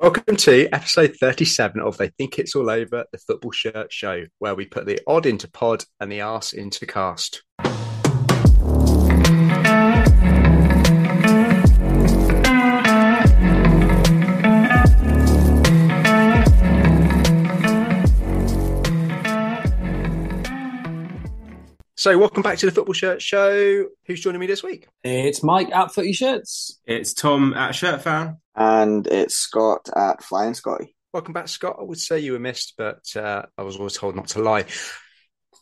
Welcome to episode 37 of They Think It's All Over, the Football Shirt Show, where we put the odd into pod and the arse into cast. So, welcome back to the Football Shirt Show. Who's joining me this week? It's Mike at Footy Shirts. It's Tom at Shirt Fan. And it's Scott at Flying Scotty. Welcome back, Scott. I would say you were missed, but uh, I was always told not to lie.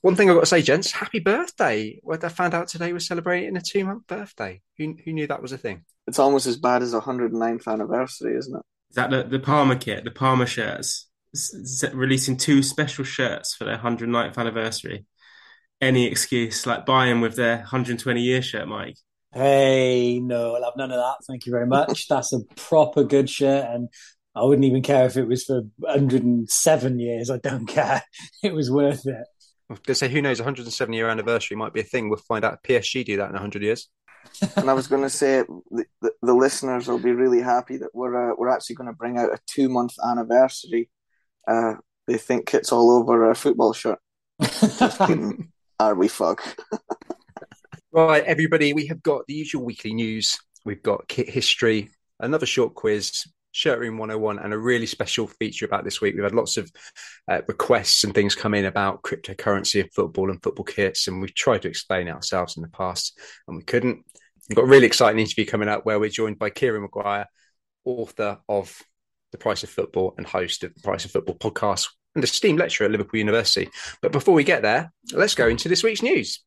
One thing I've got to say, gents, happy birthday. What I found out today we're celebrating a two month birthday. Who, who knew that was a thing? It's almost as bad as a 109th anniversary, isn't it? Is that the, the Parma kit, the Parma shirts? S- s- releasing two special shirts for their 109th anniversary. Any excuse, like buying with their 120 year shirt, Mike. Hey, no, I'll have none of that. Thank you very much. That's a proper good shirt, and I wouldn't even care if it was for 107 years. I don't care. It was worth it. I was going to say, who knows, 107 year anniversary might be a thing. We'll find out if PSG do that in 100 years. and I was going to say the, the, the, listeners will be really happy that we're uh, we're actually going to bring out a two month anniversary. Uh, they think it's all over a football shirt. Are we fuck? right, everybody, we have got the usual weekly news. We've got kit history, another short quiz, Shirt Room 101, and a really special feature about this week. We've had lots of uh, requests and things come in about cryptocurrency and football and football kits, and we've tried to explain ourselves in the past, and we couldn't. We've got a really exciting interview coming up where we're joined by Kieran Maguire, author of The Price of Football and host of the Price of Football podcast, and esteemed lecturer at Liverpool University. But before we get there, let's go into this week's news.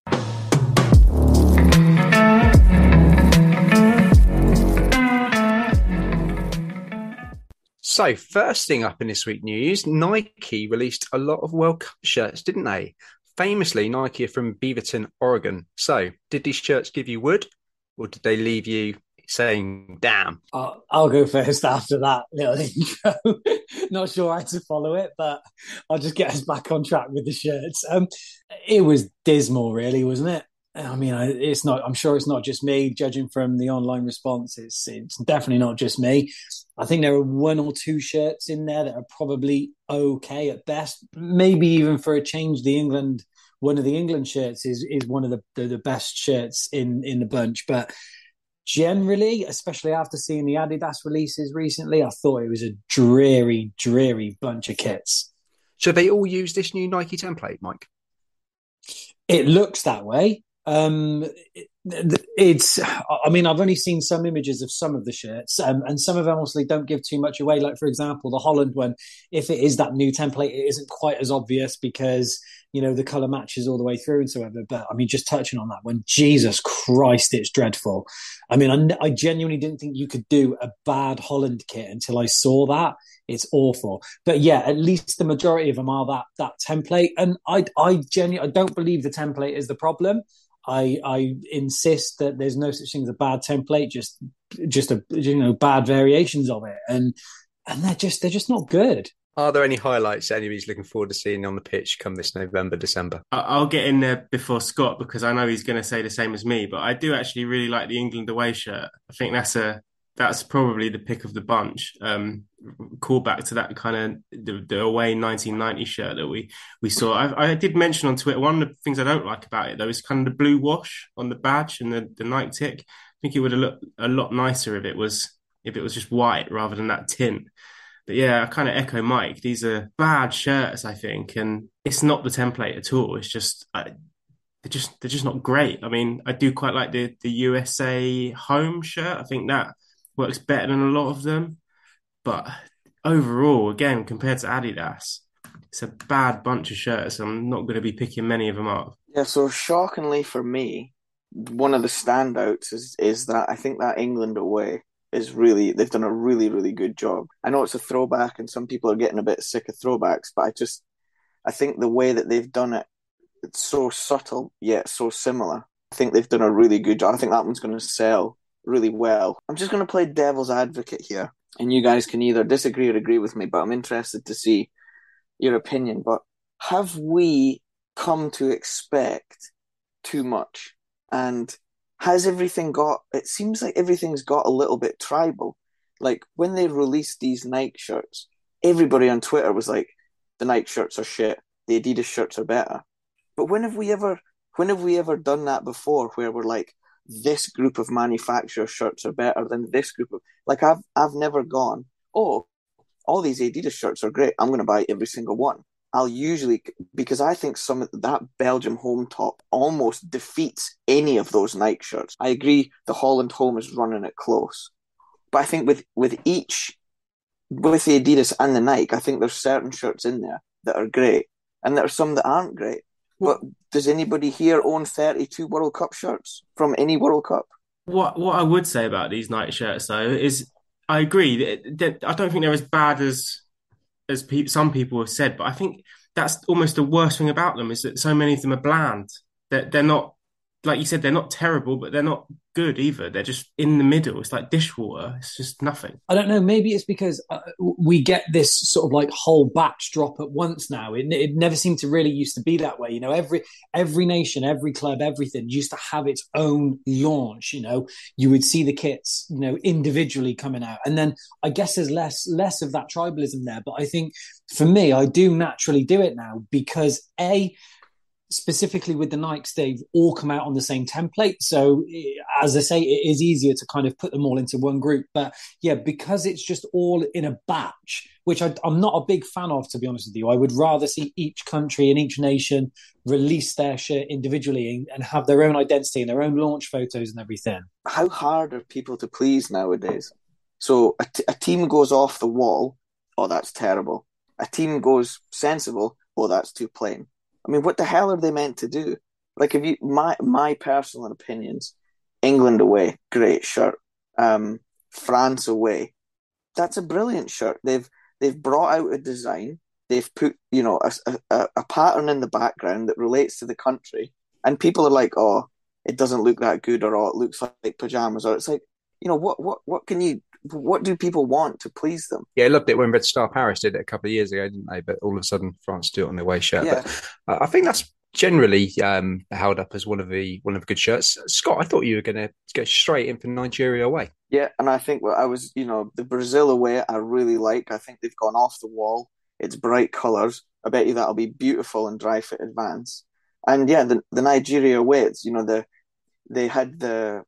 So, first thing up in this week's news, Nike released a lot of World Cup shirts, didn't they? Famously, Nike are from Beaverton, Oregon. So, did these shirts give you wood, or did they leave you saying "damn"? I'll, I'll go first after that little intro. Not sure how to follow it, but I'll just get us back on track with the shirts. Um, it was dismal, really, wasn't it? I mean, it's not. I'm sure it's not just me. Judging from the online response, it's it's definitely not just me. I think there are one or two shirts in there that are probably okay at best. Maybe even for a change, the England one of the England shirts is is one of the the, the best shirts in in the bunch. But generally, especially after seeing the Adidas releases recently, I thought it was a dreary, dreary bunch of kits. So they all use this new Nike template, Mike. It looks that way. Um, it's, I mean, I've only seen some images of some of the shirts, um, and some of them honestly don't give too much away. Like, for example, the Holland one, if it is that new template, it isn't quite as obvious because, you know, the color matches all the way through and so ever. But I mean, just touching on that one, Jesus Christ, it's dreadful. I mean, I, I genuinely didn't think you could do a bad Holland kit until I saw that. It's awful. But yeah, at least the majority of them are that that template. And I I genuinely I don't believe the template is the problem. I I insist that there's no such thing as a bad template, just just a you know bad variations of it, and and they're just they're just not good. Are there any highlights anybody's looking forward to seeing on the pitch come this November, December? I'll get in there before Scott because I know he's going to say the same as me. But I do actually really like the England away shirt. I think that's a that's probably the pick of the bunch. Um, call back to that kind of the, the, away 1990 shirt that we we saw. I, I, did mention on Twitter one of the things I don't like about it though is kind of the blue wash on the badge and the, the Nike tick. I think it would have looked a lot nicer if it was if it was just white rather than that tint. But yeah, I kind of echo Mike. These are bad shirts, I think, and it's not the template at all. It's just I, they're just they're just not great. I mean, I do quite like the the USA home shirt. I think that works better than a lot of them. But overall, again, compared to Adidas, it's a bad bunch of shirts. I'm not going to be picking many of them up. Yeah, so shockingly for me, one of the standouts is is that I think that England away is really they've done a really really good job. I know it's a throwback and some people are getting a bit sick of throwbacks, but I just I think the way that they've done it it's so subtle yet so similar. I think they've done a really good job. I think that one's going to sell really well. I'm just going to play devil's advocate here, and you guys can either disagree or agree with me, but I'm interested to see your opinion. But have we come to expect too much? And has everything got, it seems like everything's got a little bit tribal. Like when they released these Nike shirts, everybody on Twitter was like, "The Nike shirts are shit. The Adidas shirts are better." But when have we ever when have we ever done that before where we're like this group of manufacturer shirts are better than this group of like I've I've never gone, oh, all these Adidas shirts are great. I'm gonna buy every single one. I'll usually because I think some of that Belgium home top almost defeats any of those Nike shirts. I agree the Holland home is running it close. But I think with with each with the Adidas and the Nike, I think there's certain shirts in there that are great. And there are some that aren't great. But does anybody here own 32 World Cup shirts from any World Cup? What what I would say about these Nike shirts though is I agree that, that I don't think they're as bad as as pe- some people have said, but I think that's almost the worst thing about them is that so many of them are bland. That they're, they're not like you said, they're not terrible, but they're not good either. They're just in the middle. It's like dishwater. It's just nothing. I don't know. Maybe it's because uh, we get this sort of like whole batch drop at once now. It, it never seemed to really used to be that way. You know, every every nation, every club, everything used to have its own launch. You know, you would see the kits, you know, individually coming out, and then I guess there's less less of that tribalism there. But I think for me, I do naturally do it now because a specifically with the Nikes, they've all come out on the same template. So, eh, as I say, it is easier to kind of put them all into one group. But yeah, because it's just all in a batch, which I, am not a big fan of, to be honest with you. I would rather see each country and each nation release their shit individually and, and have their own identity and their own launch photos and everything. How hard are people to please nowadays? So, a, t- a team goes off the wall. Oh, that's terrible. A team goes sensible. Oh, that's too plain I mean, what the hell are they meant to do? Like, if you my my personal opinions, England away, great shirt. Um, France away, that's a brilliant shirt. They've they've brought out a design. They've put you know a, a, a pattern in the background that relates to the country, and people are like, oh, it doesn't look that good, or oh, it looks like pajamas, or it's like, you know, what what what can you what do people want to please them? Yeah, I loved it when Red Star Paris did it a couple of years ago, didn't they? But all of a sudden, France do it on their way shirt. Yeah. But I think that's generally um, held up as one of the one of the good shirts. Scott, I thought you were going to go straight in for Nigeria away. Yeah, and I think well, I was, you know, the Brazil away. I really like. I think they've gone off the wall. It's bright colours. I bet you that'll be beautiful and Dri-FIT advance. And yeah, the the Nigeria away. It's you know the they had the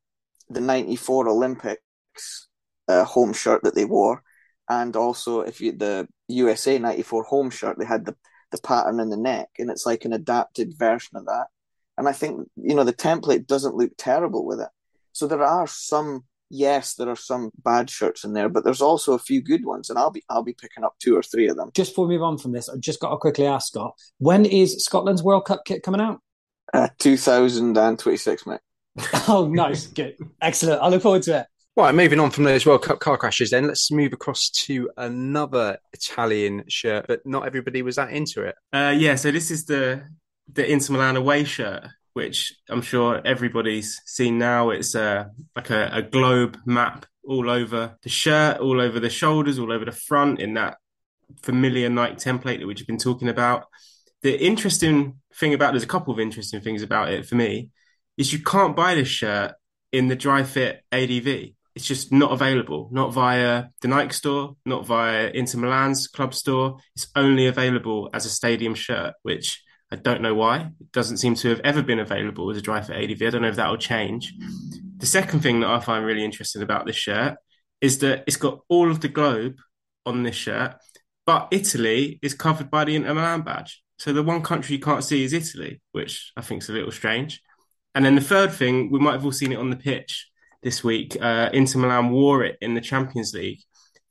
the '94 Olympics uh, home shirt that they wore, and also if you the USA '94 home shirt, they had the the pattern in the neck, and it's like an adapted version of that. And I think you know the template doesn't look terrible with it. So there are some, yes, there are some bad shirts in there, but there's also a few good ones, and I'll be I'll be picking up two or three of them. Just before we move on from this, I just got to quickly ask Scott, when is Scotland's World Cup kit coming out? Uh, 2026, mate. oh, nice, good, excellent. I look forward to it. Right, moving on from those World Cup car crashes, then let's move across to another Italian shirt, but not everybody was that into it. Uh, yeah, so this is the the Inter Milan away shirt, which I'm sure everybody's seen now. It's uh, like a, a globe map all over the shirt, all over the shoulders, all over the front in that familiar Nike template that we've been talking about. The interesting thing about there's a couple of interesting things about it for me is you can't buy this shirt in the Dri-FIT ADV it's just not available, not via the Nike store, not via Inter Milan's club store. It's only available as a stadium shirt, which I don't know why. It doesn't seem to have ever been available as a Dri-FIT ADV. I don't know if that will change. The second thing that I find really interesting about this shirt is that it's got all of the globe on this shirt, but Italy is covered by the Inter Milan badge. So the one country you can't see is Italy, which I think is a little strange. And then the third thing, we might have all seen it on the pitch this week. Uh, Inter Milan wore it in the Champions League,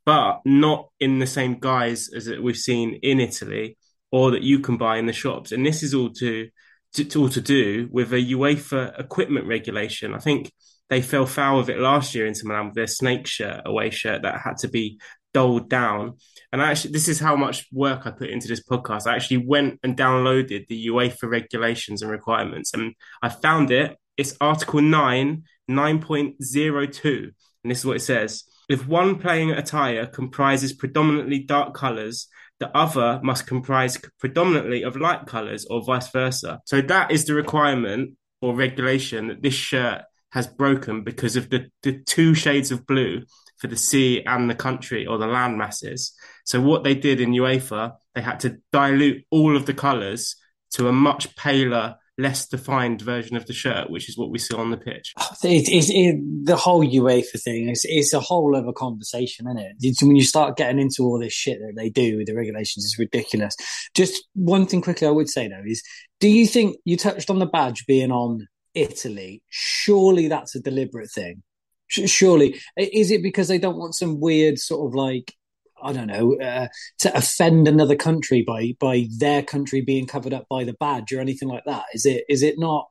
but not in the same guise as that we've seen in Italy or that you can buy in the shops. And this is all to, to, to all to do with a UEFA equipment regulation. I think they fell foul of it last year Inter Milan with their snake shirt, away shirt that had to be doled down. And actually, this is how much work I put into this podcast. I actually went and downloaded the UEFA regulations and requirements, and I found it. It's Article 9, 9.02. And this is what it says. If one playing attire comprises predominantly dark colors, the other must comprise predominantly of light colors or vice versa. So that is the requirement or regulation that this shirt has broken because of the, the two shades of blue for the sea and the country or the land masses. So what they did in UEFA, they had to dilute all of the colours to a much paler less defined version of the shirt, which is what we see on the pitch. Oh, it, it, it, the whole UEFA thing is it's a whole other conversation, isn't it? It's, when you start getting into all this shit that they do with the regulations, it's ridiculous. Just one thing quickly I would say though is, do you think you touched on the badge being on Italy? Surely that's a deliberate thing. Surely, is it because they don't want some weird sort of like I don't know, uh, to offend another country by by their country being covered up by the badge or anything like that? Is it is it not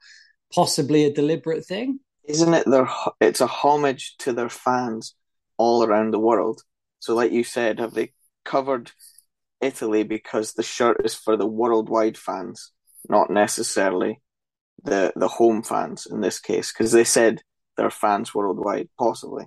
possibly a deliberate thing? Isn't it their? It's a homage to their fans all around the world. So, like you said, have they covered Italy because the shirt is for the worldwide fans, not necessarily the the home fans in this case? Because they said they're fans worldwide, possibly.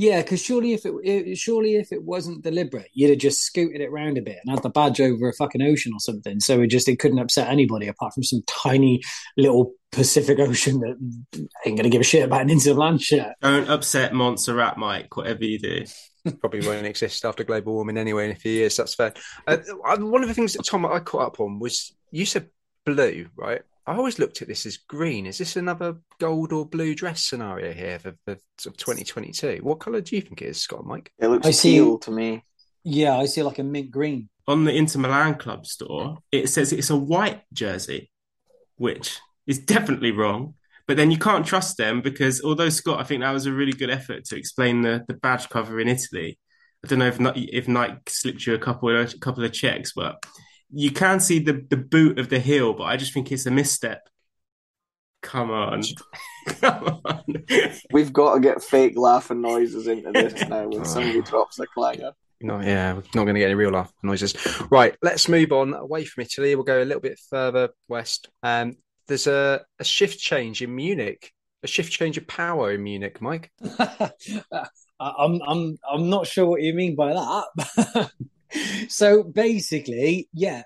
Yeah, because surely if it, it, surely if it wasn't deliberate, you'd have just scooted it around a bit and had the badge over a fucking ocean or something. So it just it couldn't upset anybody apart from some tiny little Pacific Ocean that ain't gonna give a shit about an Inter land shirt. Don't upset Montserrat, Mike. Whatever you do. Probably won't exist after global warming anyway in a few years. That's fair. Uh, one of the things that Tom I caught up on was you said blue, right? I always looked at this as green. Is this another gold or blue dress scenario here for, for sort of 2022? What colour do you think it is, Scott Mike? It looks I teal see, to me. Yeah, I see like a mint green. On the Inter Milan club store, it says it's a white jersey, which is definitely wrong. But then you can't trust them because although Scott, I think that was a really good effort to explain the, the badge cover in Italy. I don't know if if Nike slipped you a couple of a couple of checks, but you can see the, the boot of the heel, but I just think it's a misstep. Come on. Come on. We've got to get fake laughing noises into this now when somebody drops a clanger. No, yeah, we're not going to get any real laugh noises. Right, let's move on away from Italy. We'll go a little bit further west. Um, there's a, a shift change in Munich, a shift change of power in Munich, Mike. I'm I'm I'm not sure what you mean by that. So basically, yeah,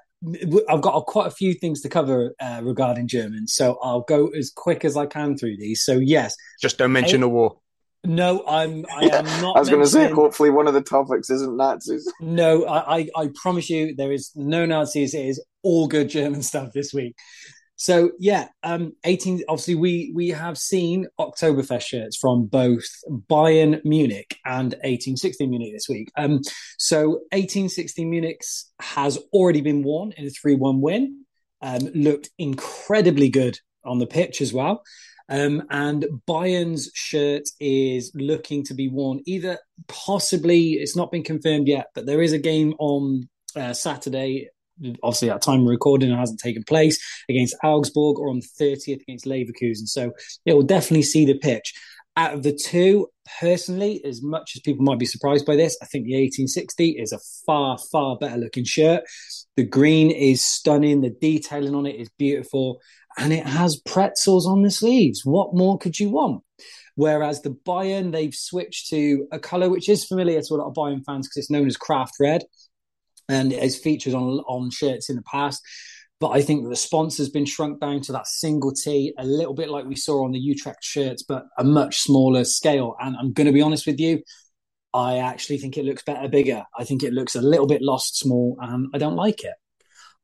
I've got quite a few things to cover uh, regarding Germans, so I'll go as quick as I can through these. So yes, just don't mention the war. No, I'm. I am not. I was going to say, hopefully, one of the topics isn't Nazis. No, I, I, I promise you, there is no Nazis. It is all good German stuff this week. So yeah, um, 18. Obviously, we we have seen Oktoberfest shirts from both Bayern Munich and 1860 Munich this week. Um, so 1860 Munich has already been worn in a three-one win. Um, looked incredibly good on the pitch as well. Um, and Bayern's shirt is looking to be worn either possibly, it's not been confirmed yet, but there is a game on uh, Saturday obviously at time of recording it hasn't taken place against Augsburg or on the 30th against Leverkusen. So it will definitely see the pitch. Out of the two, personally, as much as people might be surprised by this, I think the 1860 is a far, far better looking shirt. The green is stunning. The detailing on it is beautiful. And it has pretzels on the sleeves. What more could you want? Whereas the Bayern, they've switched to a colour which is familiar to a lot of Bayern fans because it's known as craft red and it has featured on on shirts in the past. But I think the sponsor's been shrunk down to that single T, a little bit like we saw on the Utrecht shirts, but a much smaller scale. And I'm going to be honest with you, I actually think it looks better bigger. I think it looks a little bit lost small, and I don't like it.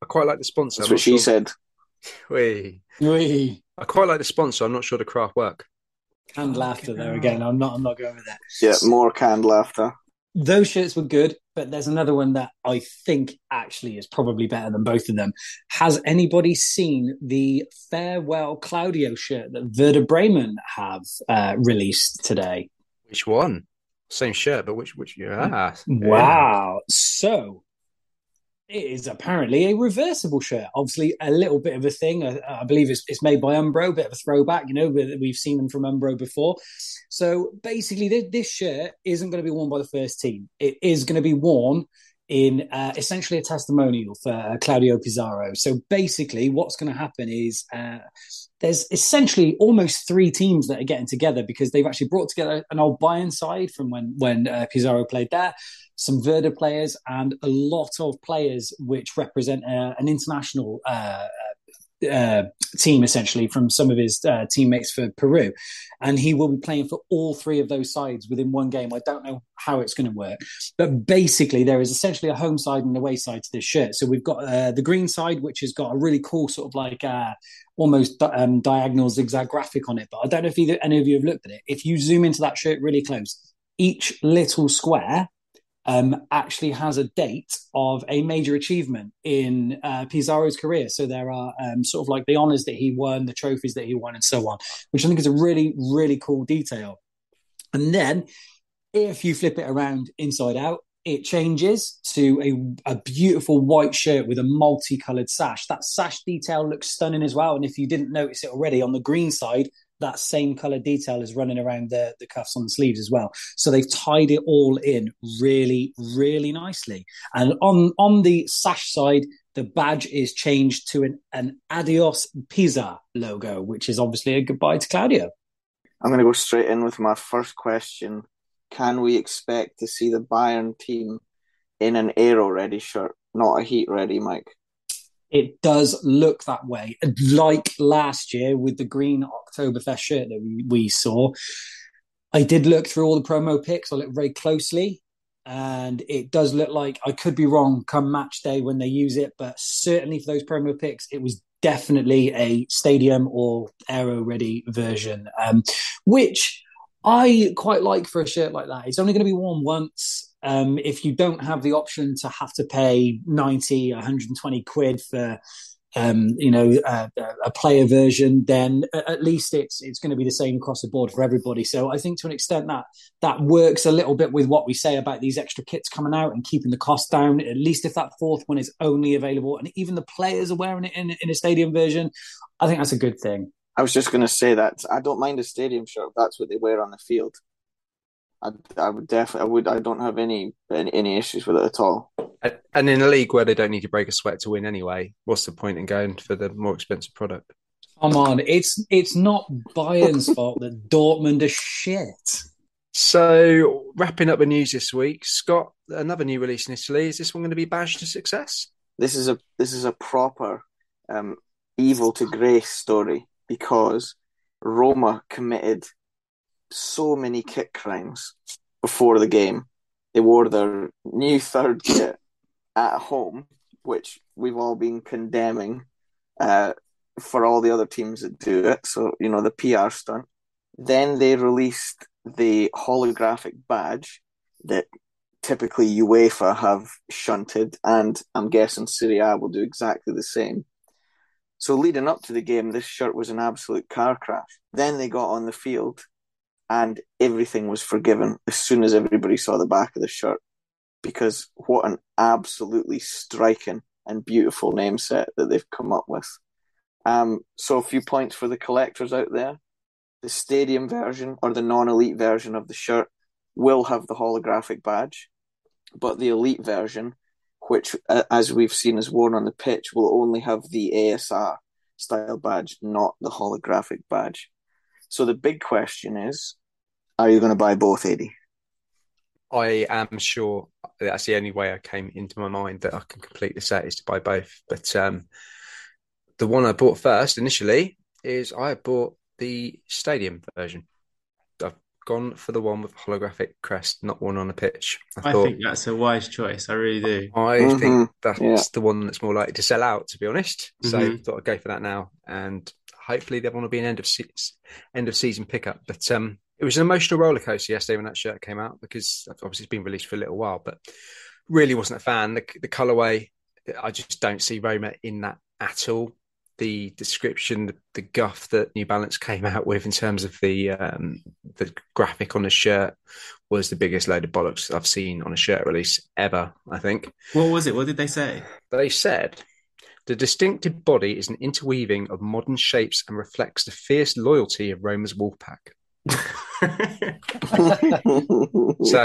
I quite like the sponsor. That's what she sure. said. Wee. Wee. I quite like the sponsor. I'm not sure the craft work. Canned oh, laughter there again. I'm not. I'm not going with that. Yeah, more canned laughter those shirts were good, but there's another one that I think actually is probably better than both of them. Has anybody seen the farewell Claudio shirt that Werder Bremen have uh, released today? Which one? Same shirt, but which which? Yeah. Wow. Yeah. So it is apparently a reversible shirt. Obviously, a little bit of a thing. I, I believe it's, it's, made by Umbro, a bit of a throwback. You know, we've seen them from Umbro before. So basically, this, this shirt isn't going to be worn by the first team. It is going to be worn in uh, essentially a testimonial for uh, Claudio Pizarro. So basically, what's going to happen is uh, there's essentially almost three teams that are getting together because they've actually brought together an old Bayern side from when when uh, Pizarro played there, some Werder players, and a lot of players which represent uh, an international uh, uh, team essentially from some of his uh, teammates for Peru, and he will be playing for all three of those sides within one game. I don't know how it's going to work, but basically there is essentially a home side and away side to this shirt. So we've got uh, the green side, which has got a really cool sort of like uh, almost um, diagonal zigzag graphic on it. But I don't know if either, any of you have looked at it. If you zoom into that shirt really close, each little square um, actually has a date of a major achievement in uh, Pizarro's career. So there are um, sort of like the honors that he won, the trophies that he won, and so on, which I think is a really, really cool detail. And then if you flip it around inside out, it changes to a, a beautiful white shirt with a multicolored sash. That sash detail looks stunning as well. And if you didn't notice it already, on the green side, that same color detail is running around the, the cuffs on the sleeves as well. So they've tied it all in really, really nicely. And on on the sash side, the badge is changed to an, an Adios Pisa logo, which is obviously a goodbye to Claudio. I'm going to go straight in with my first question. Can we expect to see the Bayern team in an aero ready shirt, not a heat ready, Mike? It does look that way. Like last year with the green Oktoberfest shirt that we, we saw. I did look through all the promo pics. I looked very closely, and it does look like I could be wrong come match day when they use it, but certainly for those promo pics, it was definitely a stadium or aero ready version, um, which I quite like for a shirt like that. It's only going to be worn once. Um, if you don't have the option to have to pay 90, 120 quid for, um, you know, a, a player version, then at least it's it's going to be the same across the board for everybody. So I think to an extent that that works a little bit with what we say about these extra kits coming out and keeping the cost down. At least if that fourth one is only available and even the players are wearing it in, in a stadium version, I think that's a good thing. I was just going to say that I don't mind a stadium shirt. That's what they wear on the field. I, I would definitely, I would, I don't have any, any, any issues with it at all. And in a league where they don't need to break a sweat to win anyway, what's the point in going for the more expensive product? Come on, it's it's not Bayern's fault that Dortmund are shit. So wrapping up the news this week, Scott, another new release in Italy. Is this one going to be badged to success? This is a this is a proper um, evil to grace story because Roma committed so many kit crimes before the game. They wore their new third kit at home, which we've all been condemning uh, for all the other teams that do it. So, you know, the PR stunt. Then they released the holographic badge that typically UEFA have shunted, and I'm guessing Serie A will do exactly the same. So leading up to the game, this shirt was an absolute car crash. Then they got on the field and everything was forgiven as soon as everybody saw the back of the shirt. Because what an absolutely striking and beautiful name set that they've come up with. Um, so a few points for the collectors out there. The stadium version or the non-elite version of the shirt will have the holographic badge, but the elite version, which as we've seen is worn on the pitch, will only have the ASR style badge, not the holographic badge. So the big question is, are you going to buy both, Eddie? I am sure that's the only way I came into my mind that I can complete the set is to buy both. But um, the one I bought first initially is I bought the stadium version. I've gone for the one with holographic crest, not one on a pitch. I, I thought, think that's a wise choice. I really do. I mm-hmm. think that's yeah. the one that's more likely to sell out, to be honest. So mm-hmm. I thought I'd go for that now, and hopefully the other one will be an end of se- end of season pickup. But um, it was an emotional roller coaster yesterday when that shirt came out because obviously it's been released for a little while, but really wasn't a fan. The, the colorway, I just don't see Roma in that at all. The description, the, the, guff that New Balance came out with in terms of the um, the graphic on the shirt was the biggest load of bollocks I've seen on a shirt release ever. I think. What was it? What did they say? They said the distinctive body is an interweaving of modern shapes and reflects the fierce loyalty of Roma's Wolfpack. so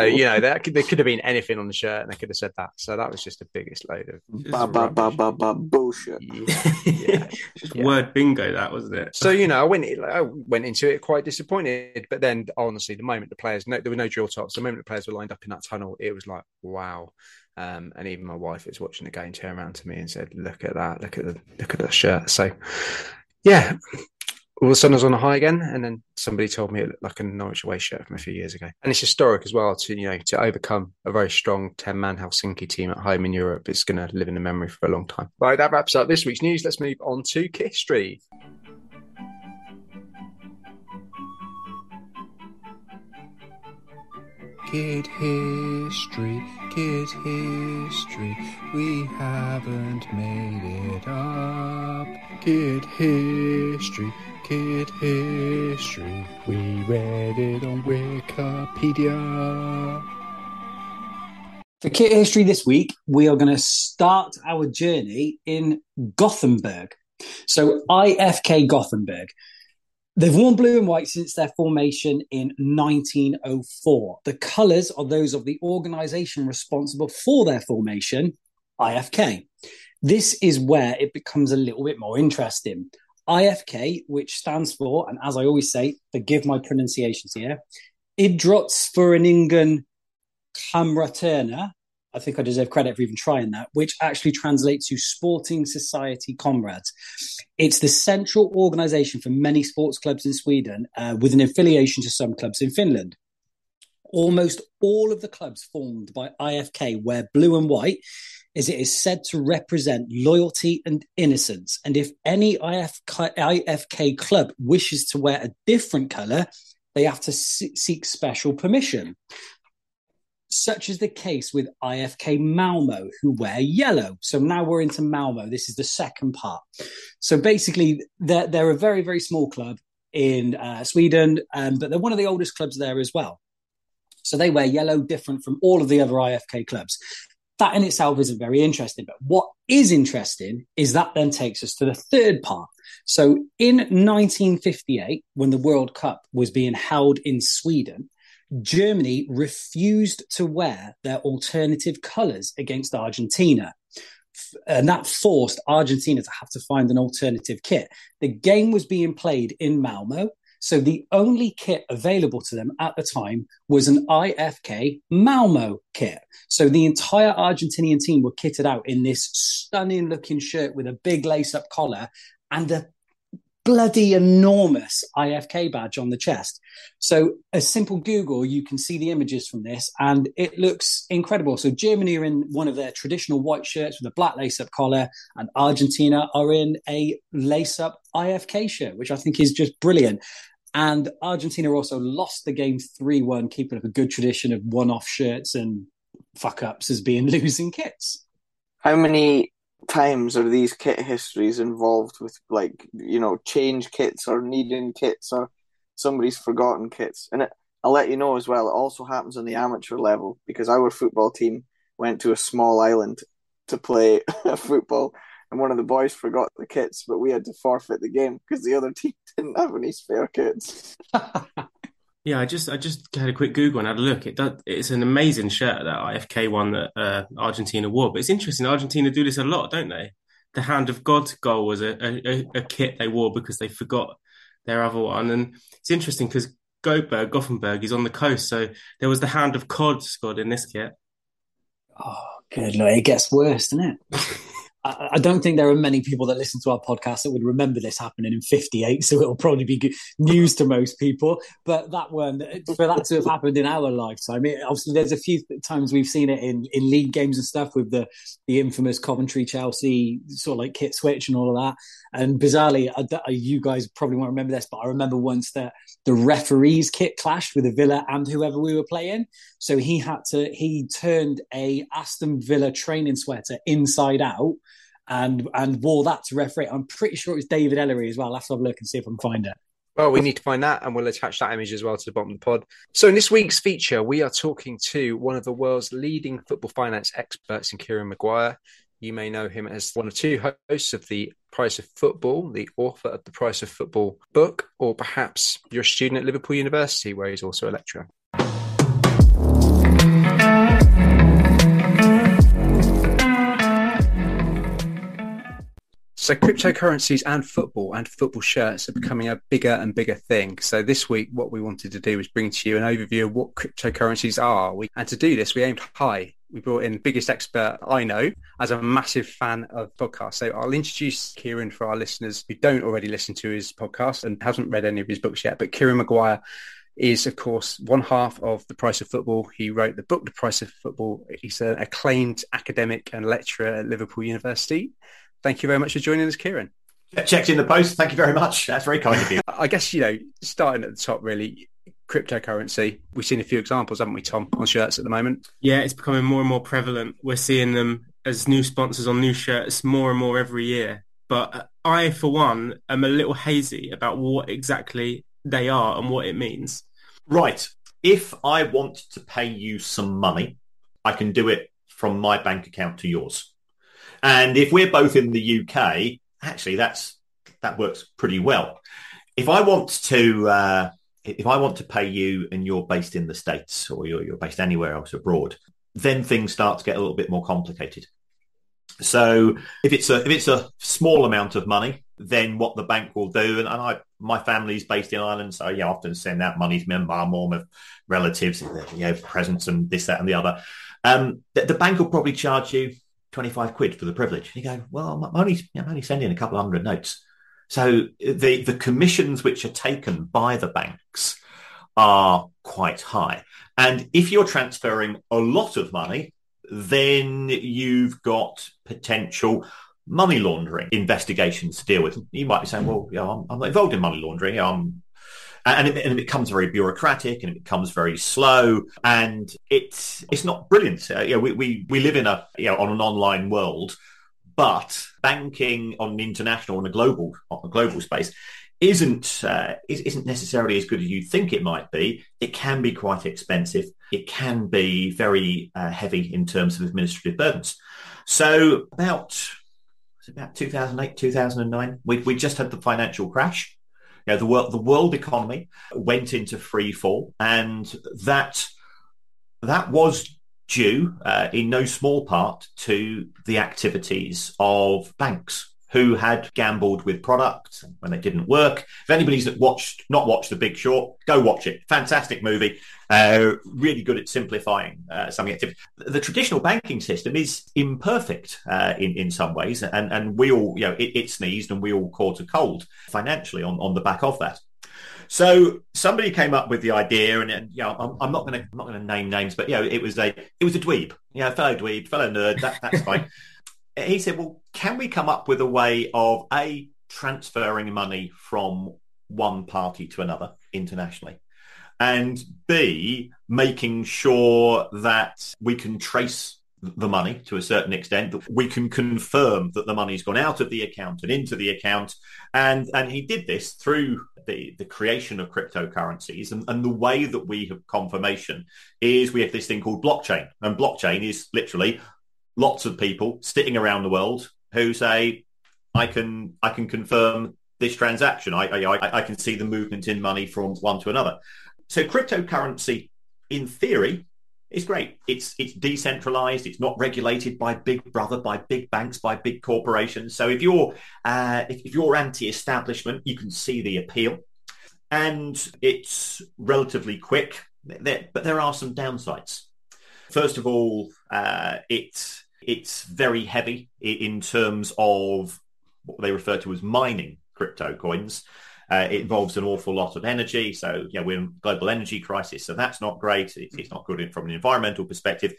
you know that could, there could have been anything on the shirt, and they could have said that. So that was just the biggest load of ba, ba, ba, ba, ba, bullshit. Yeah, yeah, just yeah. word bingo, that wasn't it. So you know, I went I went into it quite disappointed, but then honestly, the moment the players no, there were no drill tops. The moment the players were lined up in that tunnel, it was like wow. Um, and even my wife was watching the game, turned around to me and said, "Look at that! Look at the look at the shirt." So, yeah, all of a sudden I was on a high again, and then somebody told me it looked like a Norwich away shirt from a few years ago. And it's historic as well to you know to overcome a very strong ten man Helsinki team at home in Europe. It's going to live in the memory for a long time. Right, that wraps up this week's news. Let's move on to history. Kit history, kit history, we haven't made it up. Kit history, kit history, we read it on Wikipedia. For Kit History this week, we are going to start our journey in Gothenburg. So, IFK Gothenburg. They've worn blue and white since their formation in 1904. The colours are those of the organisation responsible for their formation, IFK. This is where it becomes a little bit more interesting. IFK, which stands for, and as I always say, forgive my pronunciations here, Idrottsföreningen Kamraterna. I think I deserve credit for even trying that, which actually translates to Sporting Society Comrades. It's the central organization for many sports clubs in Sweden, uh, with an affiliation to some clubs in Finland. Almost all of the clubs formed by IFK wear blue and white, as it is said to represent loyalty and innocence. And if any IFK, IFK club wishes to wear a different color, they have to seek special permission such is the case with IFK Malmo, who wear yellow. So now we're into Malmo. This is the second part. So basically, they're, they're a very, very small club in uh, Sweden, um, but they're one of the oldest clubs there as well. So they wear yellow, different from all of the other IFK clubs. That in itself isn't very interesting. But what is interesting is that then takes us to the third part. So in 1958, when the World Cup was being held in Sweden, Germany refused to wear their alternative colours against Argentina. Uh, and that forced Argentina to have to find an alternative kit. The game was being played in Malmo. So the only kit available to them at the time was an IFK Malmo kit. So the entire Argentinian team were kitted out in this stunning looking shirt with a big lace up collar and a bloody enormous IFK badge on the chest. So a simple Google, you can see the images from this, and it looks incredible. So Germany are in one of their traditional white shirts with a black lace-up collar, and Argentina are in a lace-up IFK shirt, which I think is just brilliant. And Argentina also lost the game 3 1, keeping up a good tradition of one off shirts and fuck ups as being losing kits. How many times are these kit histories involved with like you know change kits or needing kits or somebody's forgotten kits? And it, i'll let you know as well it also happens on the amateur level because our football team went to a small island to play football and one of the boys forgot the kits but we had to forfeit the game because the other team didn't have any spare kits Yeah, I just I just had a quick Google and had a look. It does, it's an amazing shirt that IFK one that uh, Argentina wore. But it's interesting. Argentina do this a lot, don't they? The Hand of God goal was a, a, a kit they wore because they forgot their other one, and it's interesting because Gothenburg, Gothenburg is on the coast, so there was the Hand of Cod squad in this kit. Oh, good lord! It gets worse, doesn't it? I don't think there are many people that listen to our podcast that would remember this happening in 58, so it'll probably be news to most people. But that one, for that to have happened in our lifetime, it, obviously there's a few times we've seen it in, in league games and stuff with the, the infamous Coventry Chelsea sort of like kit switch and all of that. And bizarrely, I, uh, you guys probably won't remember this, but I remember once that the referee's kit clashed with the Villa and whoever we were playing. So he had to, he turned a Aston Villa training sweater inside out and and wore that to referee. I'm pretty sure it was David Elleray as well. I'll have have a look and see if I can find it. Well, we need to find that and we'll attach that image as well to the bottom of the pod. So, in this week's feature, we are talking to one of the world's leading football finance experts in Kieran Maguire. You may know him as one of two hosts of the Price of Football, the author of the Price of Football book, or perhaps you're a student at Liverpool University where he's also a lecturer. So cryptocurrencies and football and football shirts are becoming a bigger and bigger thing. So this week, what we wanted to do was bring to you an overview of what cryptocurrencies are. We, and to do this, we aimed high. we brought in biggest expert I know as a massive fan of podcasts. So I'll introduce Kieran for our listeners who don't already listen to his podcast and hasn't read any of his books yet. But Kieran Maguire is, of course, one half of The Price of Football. He wrote the book, The Price of Football. He's an acclaimed academic and lecturer at Liverpool University. Thank you very much for joining us, Kieran. Checked in the post. Thank you very much. That's very kind of you. I guess, you know, starting at the top, really, cryptocurrency. We've seen a few examples, haven't we, Tom, on shirts at the moment? Yeah, it's becoming more and more prevalent. We're seeing them as new sponsors on new shirts more and more every year. But I, for one, am a little hazy about what exactly they are and what it means. Right. If I want to pay you some money, I can do it from my bank account to yours. And if we're both in the UK, actually, that's that works pretty well. If I want to, uh, if I want to pay you and you're based in the states or you're, you're based anywhere else abroad, then things start to get a little bit more complicated. So if it's a if it's a small amount of money, then what the bank will do, and, and I my family's based in Ireland, so yeah, often send out money to my mum or my relatives, you know, presents and this, that, and the other. Um, the, the, bank will probably charge you twenty five quid for the privilege. You go, well, I'm only I'm only sending a couple of hundred notes. So the the commissions which are taken by the banks are quite high, and if you're transferring a lot of money, then you've got potential money laundering investigations to deal with. You might be saying, well, know, I'm, I'm not involved in money laundering. I'm and it, and it, becomes very bureaucratic and it becomes very slow and it's it's not brilliant. Uh, you know, we, we we live in a you know on an online world, but banking on an international on a global on a global space isn't uh, isn't necessarily as good as you think it might be. It can be quite expensive. It can be very uh, heavy in terms of administrative burdens. So about about 2008, 2009, we, we just had the financial crash. Know, the world the world economy went into free fall, and that that was due uh, in no small part to the activities of banks who had gambled with products when they didn't work. If anybody's watched, not watched The Big Short, go watch it. Fantastic movie. Uh, really good at simplifying uh, some activity. The traditional banking system is imperfect uh, in in some ways, and and we all, you know, it, it sneezed and we all caught a cold financially on on the back of that. So somebody came up with the idea, and, and you know, I'm, I'm not going to not going to name names, but you know, it was a it was a dweeb, you know, fellow dweeb, fellow nerd. That, that's fine. he said, well, can we come up with a way of a transferring money from one party to another internationally? And B, making sure that we can trace the money to a certain extent, that we can confirm that the money's gone out of the account and into the account. And, and he did this through the, the creation of cryptocurrencies. And, and the way that we have confirmation is we have this thing called blockchain. And blockchain is literally lots of people sitting around the world who say, I can I can confirm this transaction. I, I, I can see the movement in money from one to another. So cryptocurrency, in theory, is great. It's it's decentralized. It's not regulated by Big Brother, by big banks, by big corporations. So if you're uh, if, if you're anti-establishment, you can see the appeal, and it's relatively quick. There, but there are some downsides. First of all, uh, it's it's very heavy in terms of what they refer to as mining crypto coins. Uh, it involves an awful lot of energy. So, yeah, we're in a global energy crisis. So that's not great. it's not good from an environmental perspective.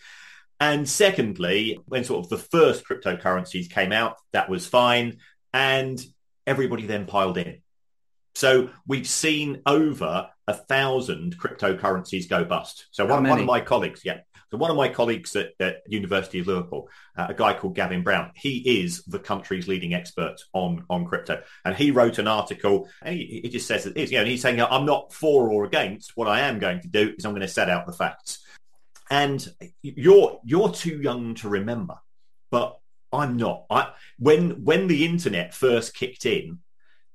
And secondly, when sort of the first cryptocurrencies came out, that was fine. And everybody then piled in. So we've seen over a thousand cryptocurrencies go bust. So one, one, of my colleagues, yeah, so one of my colleagues at, at University of Liverpool, uh, a guy called Gavin Brown, he is the country's leading expert on on crypto, and he wrote an article. And he, he just says that it is, you know, and he's saying I'm not for or against. What I am going to do is I'm going to set out the facts. And you're you're too young to remember, but I'm not. I when when the internet first kicked in,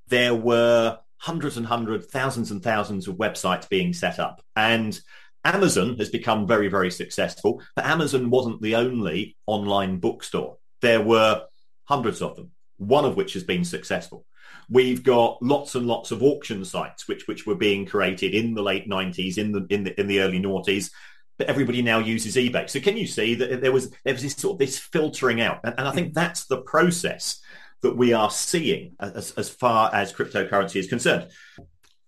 there were hundreds and hundreds, thousands and thousands of websites being set up, and Amazon has become very, very successful, but Amazon wasn't the only online bookstore. There were hundreds of them, one of which has been successful. We've got lots and lots of auction sites which which were being created in the late 90s, in the in the in the early noughties. but everybody now uses eBay. So can you see that there was there was this sort of this filtering out, and, and I think that's the process that we are seeing as, as far as cryptocurrency is concerned.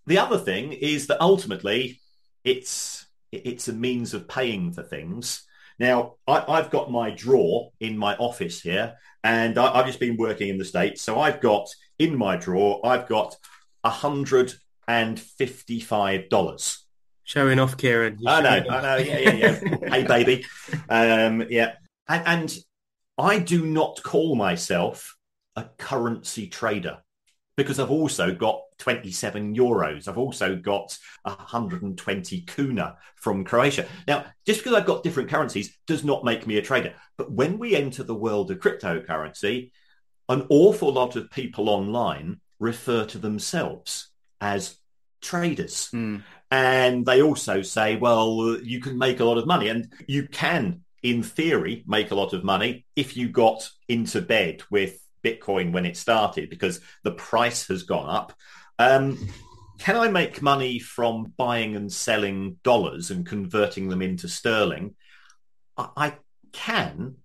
The other thing is that ultimately it's it's a means of paying for things. Now, I, have got my drawer in my office here, and I, have just been working in the States. So I've got in my drawer, I've got $155. Showing off, Kieran. I know, I know. Yeah, yeah, yeah. hey, baby. Um, yeah. And, and I do not call myself a currency trader because I've also got 27 euros. I've also got 120 kuna from Croatia. Now, just because I've got different currencies does not make me a trader. But when we enter the world of cryptocurrency, an awful lot of people online refer to themselves as traders. Mm. And they also say, well, you can make a lot of money. And you can, in theory, make a lot of money if you got into bed with Bitcoin when it started because the price has gone up. Um, can I make money from buying and selling dollars and converting them into sterling? I, I can,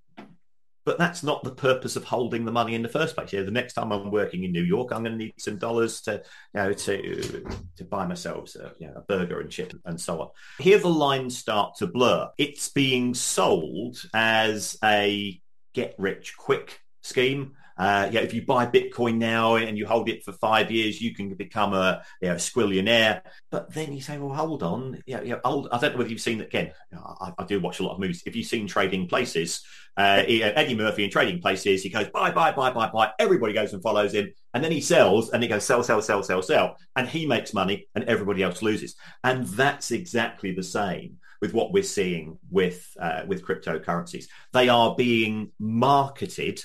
but that's not the purpose of holding the money in the first place. Yeah, the next time I'm working in New York, I'm going to need some dollars to, you know, to to buy myself a, you know, a burger and chip and so on. Here, the lines start to blur. It's being sold as a get rich quick scheme uh, yeah, if you buy Bitcoin now and you hold it for five years, you can become a, you know, squillionaire. But then you say, well, hold on. Yeah, yeah, I don't know whether you've seen that again. I, I, do watch a lot of movies. If you've seen Trading Places, uh, Eddie Murphy in Trading Places, he goes, buy, buy, buy, buy, buy. Everybody goes and follows him. And then he sells and he goes, sell, sell, sell, sell, sell. And he makes money and everybody else loses. And that's exactly the same with what we're seeing with uh, with cryptocurrencies. They are being marketed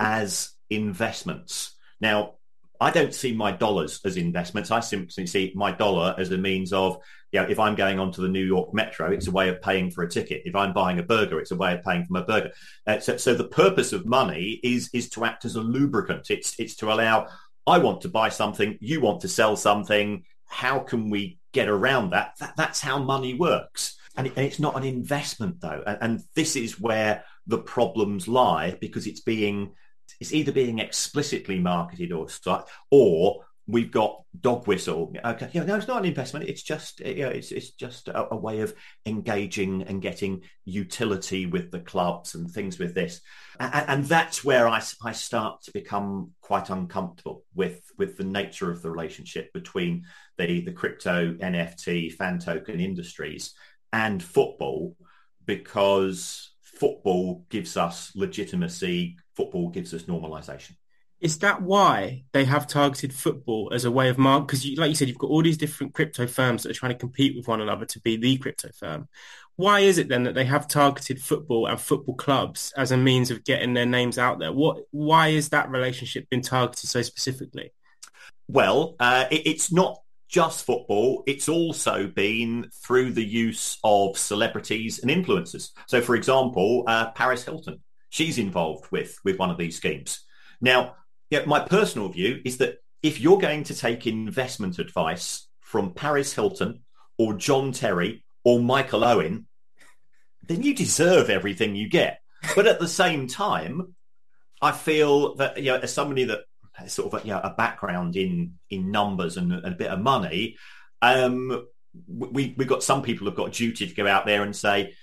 as investments. Now, I don't see my dollars as investments. I simply see my dollar as a means of, you know, if I'm going onto the New York Metro, it's a way of paying for a ticket. If I'm buying a burger, it's a way of paying for my burger. Uh, so, so the purpose of money is is to act as a lubricant. It's it's to allow I want to buy something, you want to sell something. How can we get around that? that that's how money works. And, it, and it's not an investment though. And, and this is where the problems lie because it's being it's either being explicitly marketed or or we've got dog whistle. Okay, you know, no, it's not an investment. It's just you know, it's it's just a, a, way of engaging and getting utility with the clubs and things with this, and, and, that's where I, I start to become quite uncomfortable with with the nature of the relationship between the the crypto NFT fan token industries and football, because football gives us legitimacy, football gives us normalization. Is that why they have targeted football as a way of mark? Because, like you said, you've got all these different crypto firms that are trying to compete with one another to be the crypto firm. Why is it then that they have targeted football and football clubs as a means of getting their names out there? What? Why is that relationship been targeted so specifically? Well, uh, it, it's not just football, it's also been through the use of celebrities and influencers. So, for example, uh, Paris Hilton, she's involved with with one of these schemes. Now, yeah, my personal view is that if you're going to take investment advice from Paris Hilton or John Terry or Michael Owen, then you deserve everything you get. But at the same time, I feel that you know, as somebody that sort of a, you know, a background in in numbers and, and a bit of money, um, we we've got some people have got a duty to go out there and say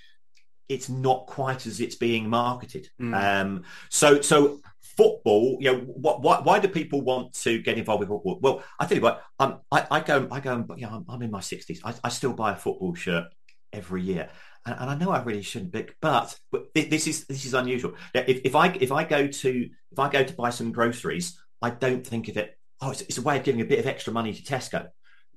it's not quite as it's being marketed. Mm. Um, so so football, you know, what, why, why do people want to get involved with football? Well, I tell you what, um, I, I go, I go, you know, I'm, I'm in my sixties. I, I, still buy a football shirt every year, and, and, I know I really shouldn't, be, but, but this is this is unusual. If, if I if I go to if I go to buy some groceries, I don't think of it. Oh, it's, it's, a way of giving a bit of extra money to Tesco.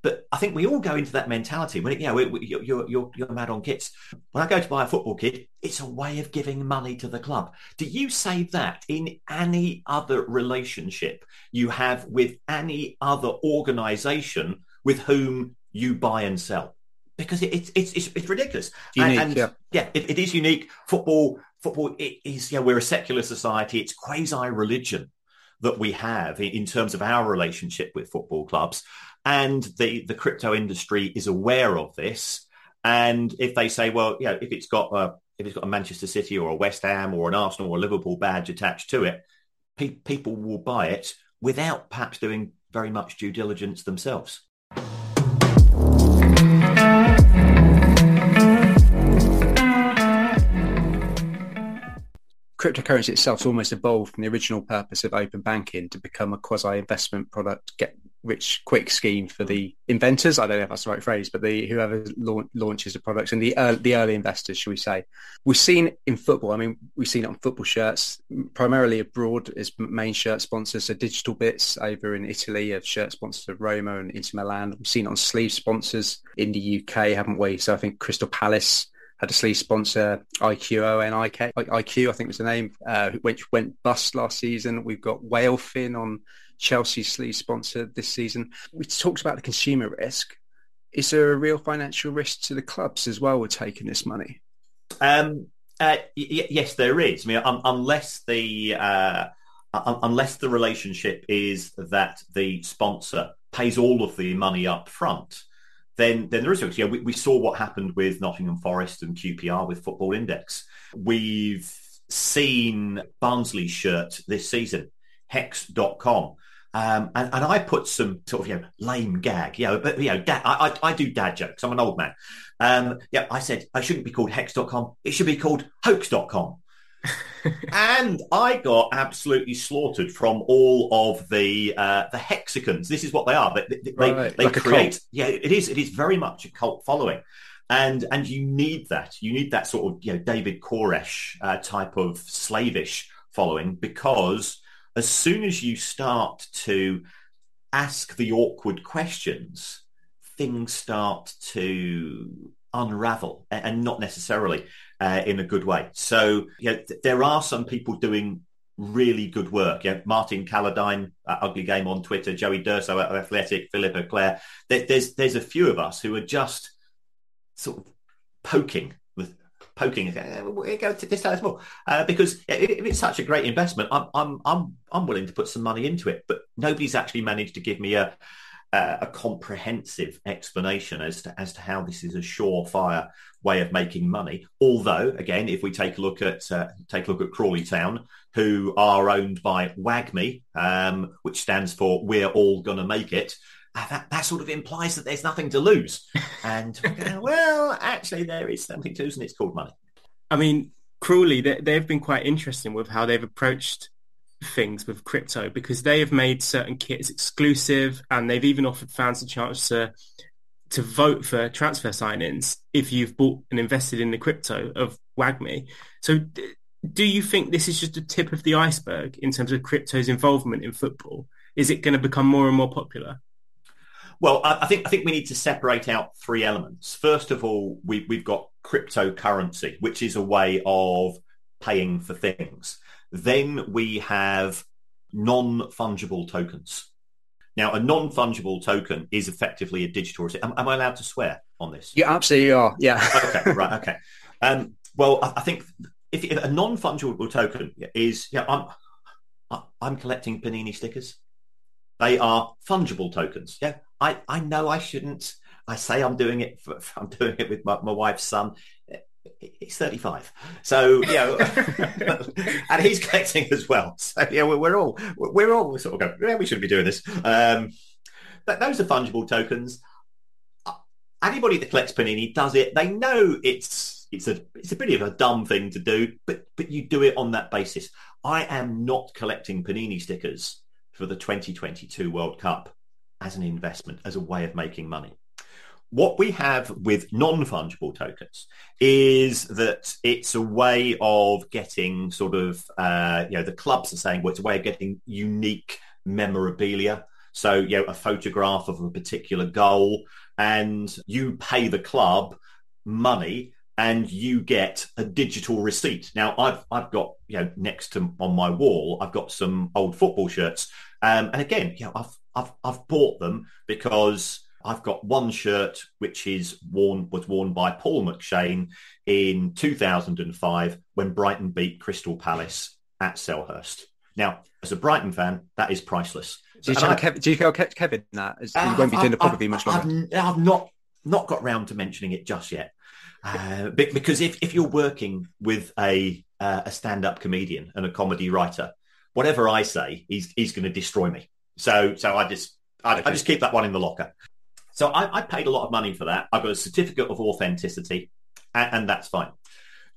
But I think we all go into that mentality when it, you know you're, you're you're mad on kits. When I go to buy a football kit, it's a way of giving money to the club. Do you say that in any other relationship you have with any other organisation with whom you buy and sell? Because it's it's it's, it's ridiculous. Unique, and, and yeah, yeah it, it is unique. Football football it is yeah we're a secular society. It's quasi religion that we have in terms of our relationship with football clubs. And the, the crypto industry is aware of this. And if they say, well, you know, if it's got a if it's got a Manchester City or a West Ham or an Arsenal or a Liverpool badge attached to it, pe- people will buy it without perhaps doing very much due diligence themselves. Cryptocurrency itself has almost evolved from the original purpose of open banking to become a quasi investment product, get rich quick scheme for the inventors. I don't know if that's the right phrase, but the whoever la- launches the products and the the early investors, should we say? We've seen in football. I mean, we've seen it on football shirts, primarily abroad as main shirt sponsors. So digital bits over in Italy of shirt sponsors of Roma and Inter Milan. We've seen it on sleeve sponsors in the UK, haven't we? So I think Crystal Palace had a sleeve sponsor, IQ, O-N-I-K, IQ, I think was the name, uh, which went bust last season. We've got Whalefin on Chelsea sleeve sponsor this season. We talked about the consumer risk. Is there a real financial risk to the clubs as well with taking this money? Um, uh, y- yes, there is. I mean, um, unless the uh, unless the relationship is that the sponsor pays all of the money up front, then then there is risk. Yeah, we, we saw what happened with Nottingham Forest and QPR with Football Index. We've seen Barnsley shirt this season, hex.com. Um, and, and I put some sort of you know lame gag, you know, but you know, dad, I, I, I do dad jokes. I'm an old man. Um, yeah, I said I shouldn't be called hex.com. It should be called hoax.com and I got absolutely slaughtered from all of the uh, the hexicans. This is what they are. They, they, right. they like create. Yeah, it is. It is very much a cult following, and and you need that. You need that sort of you know David Koresh uh, type of slavish following because as soon as you start to ask the awkward questions, things start to unravel and not necessarily uh, in a good way. So, yeah, th- there are some people doing really good work. Yeah, Martin Calladine, uh, Ugly Game on Twitter, Joey D'Urso at Athletic, Philippe Auclair. There, there's there's a few of us who are just sort of poking with poking. We go to this more uh, because if it's such a great investment, I'm I'm I'm I'm willing to put some money into it. But nobody's actually managed to give me a uh, a comprehensive explanation as to as to how this is a surefire way of making money. Although, again, if we take a look at uh, take a look at Crawley Town, who are owned by WAGMI, um, which stands for "We're all to make it." Uh, that, that sort of implies that there's nothing to lose. And well, actually, there is something to lose, and it's called money. I mean, Crawley, they, they've been quite interesting with how they've approached things with crypto because they have made certain kits exclusive and they've even offered fans a chance to to vote for transfer sign-ins if you've bought and invested in the crypto of WAGMI. So do you think this is just a tip of the iceberg in terms of crypto's involvement in football? Is it going to become more and more popular? Well, I think I think we need to separate out three elements. First of all, we, we've got cryptocurrency, which is a way of paying for things. Then we have non-fungible tokens. Now, a non-fungible token is effectively a digital. Am, am I allowed to swear on this? You absolutely are. Yeah. okay. Right. Okay. Um, well, I, I think if, if, a non-fungible token is, yeah, I'm I'm collecting Panini stickers. They are fungible tokens. Yeah. I I know I shouldn't. I say I'm doing it. For, I'm doing it with my, my wife's son he's 35 so you know and he's collecting as well. So yeah we're, we're all we're all sort of going yeah we should be doing this. Um but those are fungible tokens. Anybody that collects panini does it. They know it's it's a it's a bit of a dumb thing to do but but you do it on that basis. I am not collecting panini stickers for the 2022 world cup as an investment as a way of making money what we have with non-fungible tokens is that it's a way of getting sort of uh, you know the clubs are saying well it's a way of getting unique memorabilia. So you know a photograph of a particular goal and you pay the club money and you get a digital receipt. Now i've i've got you know next to on my wall i've got some old football shirts. Um, and again you know i've i've i've bought them because I've got one shirt which is worn was worn by Paul McShane in 2005 when Brighton beat Crystal Palace at Selhurst. Now, as a Brighton fan, that is priceless. Do you, I, Kev, do you tell Kevin that? As, uh, won't be doing the probably much longer. I've, I've, not not got round to mentioning it just yet. Uh, because if, if you're working with a uh, a stand up comedian and a comedy writer, whatever I say, he's he's going to destroy me. So so I just I, okay. I, just keep that one in the locker. So I, I, paid a lot of money for that. I've got a certificate of authenticity, and, and that's fine.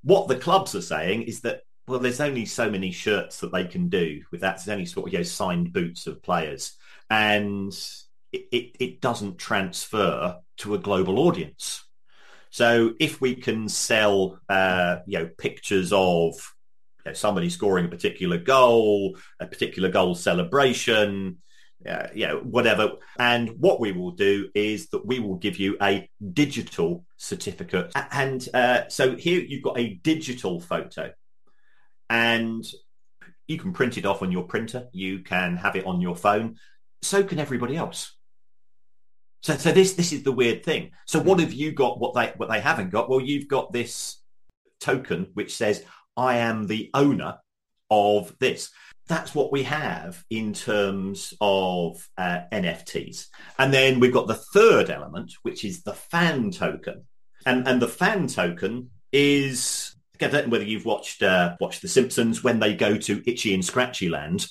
What the clubs are saying is that well, there's only so many shirts that they can do with that. There's only sort of you know, signed boots of players, and it, it, it doesn't transfer to a global audience. So if we can sell, uh, you know, pictures of you know, somebody scoring a particular goal, a particular goal celebration, uh, you know, whatever. And what we will do is that we will give you a digital certificate. And uh, so here you've got a digital photo and you can print it off on your printer. You can have it on your phone. So can everybody else. So, so this this is the weird thing. So what have you got? What they what they haven't got? Well, you've got this token which says I am the owner of this. That's what we have in terms of uh, NFTs. And then we've got the third element, which is the fan token. And and the fan token is I don't know whether you've watched uh, watched The Simpsons when they go to Itchy and Scratchy Land,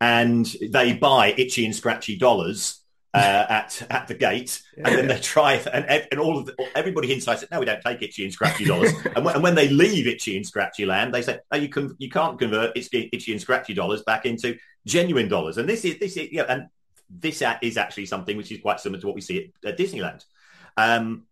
and they buy Itchy and Scratchy dollars uh, at at the gate, and then they try and and all of the, everybody inside said, "No, we don't take Itchy and Scratchy dollars." and, when, and, when, they leave Itchy and Scratchy Land, they say, "No, you can you can't convert Itchy, Itchy and Scratchy dollars back into genuine dollars." And this is this is yeah, and this is actually something which is quite similar to what we see at, at Disneyland. Um,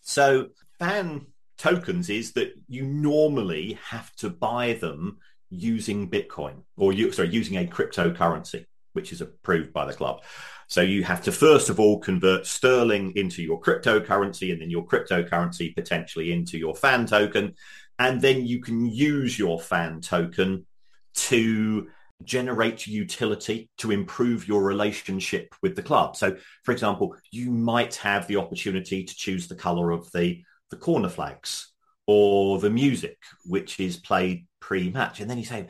so fan tokens is that you normally have to buy them using Bitcoin or you, sorry, using a cryptocurrency, which is approved by the club. So you have to first of all convert sterling into your cryptocurrency and then your cryptocurrency potentially into your fan token. And then you can use your fan token to generate utility to improve your relationship with the club. So, for example, you might have the opportunity to choose the color of the the corner flags or the music which is played pre-match and then you say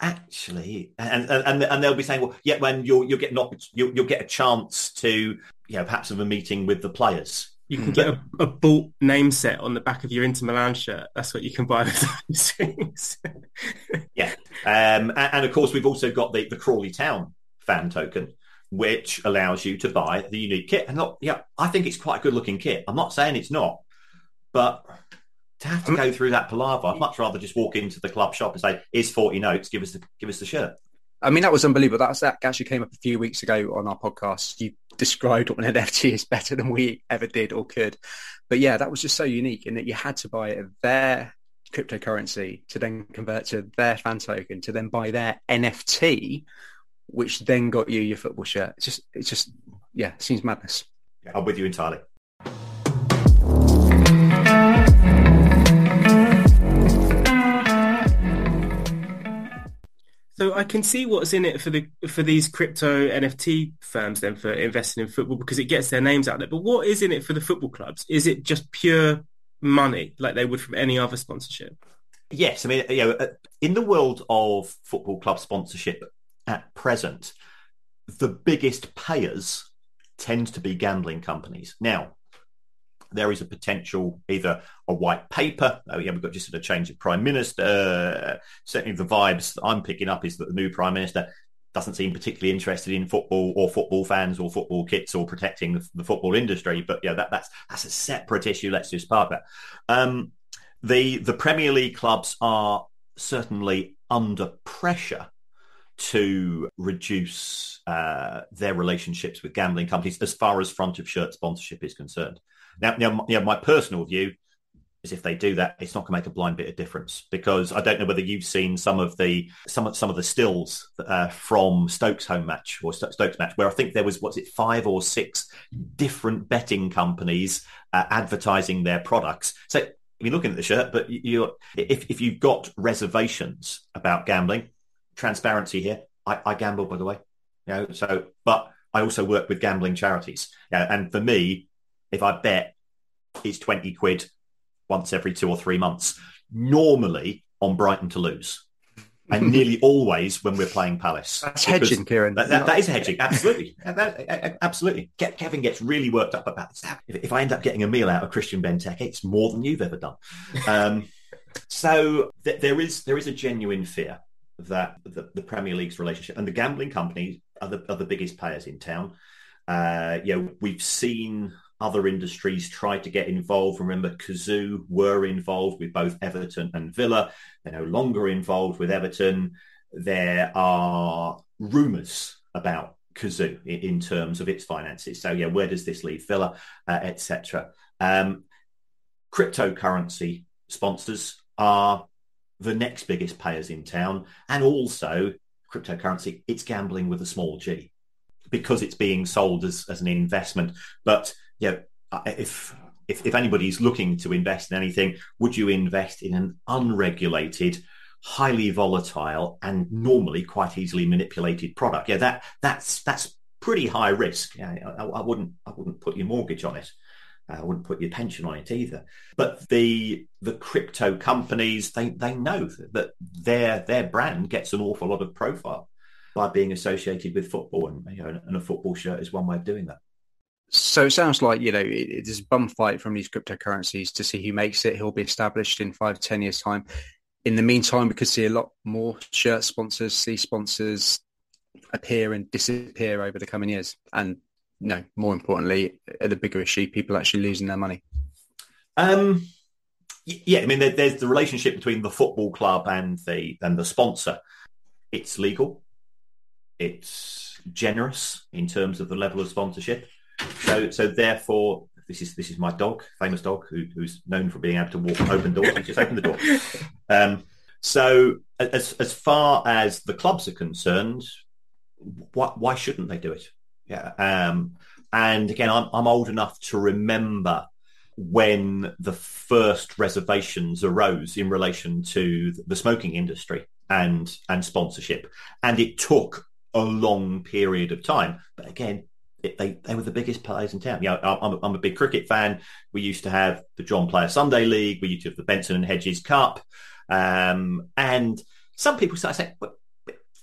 actually and and, and they'll be saying well yeah when you'll you'll get an you'll, you'll get a chance to you know perhaps have a meeting with the players you can get a, a bought name set on the back of your Inter Milan shirt. That's what you can buy with those things. yeah, um, and, and, of course we've also got the the Crawley Town fan token, which allows you to buy the unique kit. And look, yeah, I think it's quite a good looking kit. I'm not saying it's not, but to have to go through that palaver, I'd much rather just walk into the club shop and say, "Here's forty notes. Give us the give us the shirt." I mean, that was unbelievable. That, was, that actually came up a few weeks ago on our podcast. You described what an NFT is better than we ever did or could. But yeah, that was just so unique in that you had to buy their cryptocurrency to then convert to their fan token to then buy their NFT, which then got you your football shirt. It's just, it's just, yeah, it seems madness. Yeah, I'm with you entirely. So I can see what's in it for the for these crypto NFT firms then for investing in football because it gets their names out there. But what is in it for the football clubs? Is it just pure money like they would from any other sponsorship? Yes, I mean, you know, uh, in the world of football club sponsorship at present, the biggest payers tend to be gambling companies. Now, there is a potential either a white paper. Oh, yeah, we've got just a change of prime minister. Uh, certainly, the vibes that I'm picking up is that the new prime minister doesn't seem particularly interested in football or football fans or football kits or protecting the, the football industry. But yeah, that, that's that's a separate issue. Let's just park that. Um, the the Premier League clubs are certainly under pressure to reduce uh, their relationships with gambling companies as far as front of shirt sponsorship is concerned. Now, now, now my personal view is if they do that, it's not going to make a blind bit of difference because I don't know whether you've seen some of the some of some of the stills uh, from Stokes home match or Stokes match where I think there was what's it five or six different betting companies uh, advertising their products. So if you're looking at the shirt, but you if if you've got reservations about gambling, transparency here. I, I gamble, by the way. You know, so but I also work with gambling charities. You know, and for me, if I bet, it's 20 quid once every two or three months, normally on Brighton to lose. and nearly always when we're playing Palace. That's hedging, Kieran. That, that, that is hedging, absolutely, that, absolutely. Kevin gets really worked up about this. If, if, I end up getting a meal out of Christian Benteke, it's more than you've ever done. Um, so th- there is there is a genuine fear that the, the, Premier League's relationship and the gambling companies are the, are the biggest players in town. Uh, you know, we've seen other industries try to get involved. Remember, Cazoo were involved with both Everton and Villa. They're no longer involved with Everton. There are rumours about Cazoo in, in, terms of its finances. So, yeah, where does this leave Villa, uh, etc. Um, cryptocurrency sponsors are the next biggest payers in town, and also cryptocurrency. It's gambling with a small g because it's being sold as, as an investment. But you uh, know, if if, if anybody's looking to invest in anything, would you invest in an unregulated, highly volatile, and normally quite easily manipulated product? Yeah, that that's that's pretty high risk. Yeah, I, I wouldn't I wouldn't put your mortgage on it. Uh, I wouldn't put your pension on it either. But the the crypto companies they they know that their their brand gets an awful lot of profile by being associated with football, and you know, and a football shirt is one way of doing that. So it sounds like you know it is a bum fight from these cryptocurrencies to see who makes it. He'll be established in five ten years time. In the meantime, we could see a lot more shirt sponsors, see sponsors appear and disappear over the coming years. And you no, more importantly, the bigger issue, people actually losing their money. Um, yeah, I mean, there, there's the relationship between the football club and the and the sponsor. It's legal. It's generous in terms of the level of sponsorship. So, so therefore, this is this is my dog, famous dog, who, who's known for being able to walk open doors. He just open the door. Um, so, as as far as the clubs are concerned, why, why shouldn't they do it? Yeah. Um, and again, I'm I'm old enough to remember when the first reservations arose in relation to the smoking industry and and sponsorship, and it took a long period of time. But again, it, they they were the biggest players in town. You know, I'm, I'm a big cricket fan. We used to have the John Player Sunday League. We used to have the Benson and Hedges Cup. Um, and some people start saying,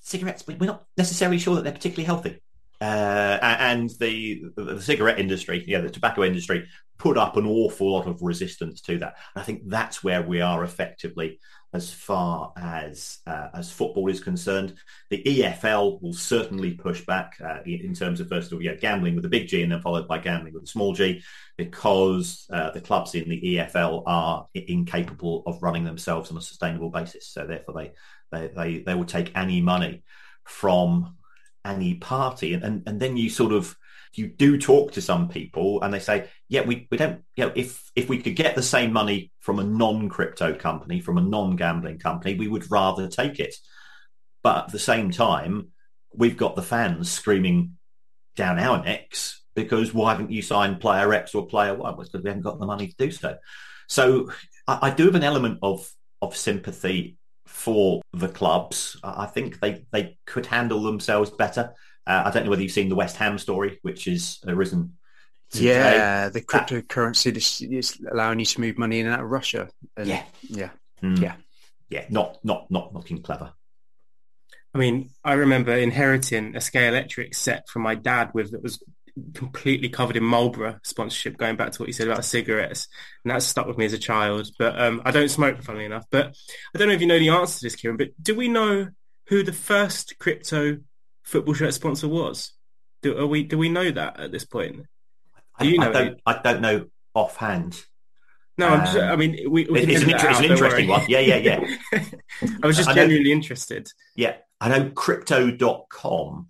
cigarettes, we're not necessarily sure that they're particularly healthy. Uh, and the, the cigarette industry, yeah, the tobacco industry, put up an awful lot of resistance to that. I think that's where we are effectively as far as uh, as football is concerned. The EFL will certainly push back uh, in terms of first of all, yeah, gambling with a big G and then followed by gambling with a small G, because uh, the clubs in the EFL are incapable of running themselves on a sustainable basis. So therefore, they they they, they will take any money from any party, and, and and then you sort of you do talk to some people and they say, yeah, we, we don't, you know, if, if we could get the same money from a non-crypto company, from a non-gambling company, we would rather take it. But at the same time, we've got the fans screaming down our necks because why haven't you signed player X or player Y? Well, because we haven't got the money to do so. So I, I do have an element of, of sympathy for the clubs. I think they, they could handle themselves better. Uh, I don't know whether you've seen the West Ham story, which has arisen. Today. Yeah, the cryptocurrency is, is allowing you to move money in and out of Russia. And, yeah, yeah, mm. yeah, yeah. Not not not looking clever. I mean, I remember inheriting a Scalextric set from my dad with that was completely covered in Marlboro sponsorship, going back to what you said about cigarettes. And that stuck with me as a child. But um, I don't smoke, funnily enough. But I don't know if you know the answer to this, Kieran, but do we know who the first crypto football shirt sponsor was? Do are we do we know that at this point? Do you I, know? I don't, I don't know offhand. No, um, just, i mean, we, we it's, an, inter- it's an interesting one. Yeah, yeah, yeah. I was just genuinely interested. Yeah, I know Crypto.com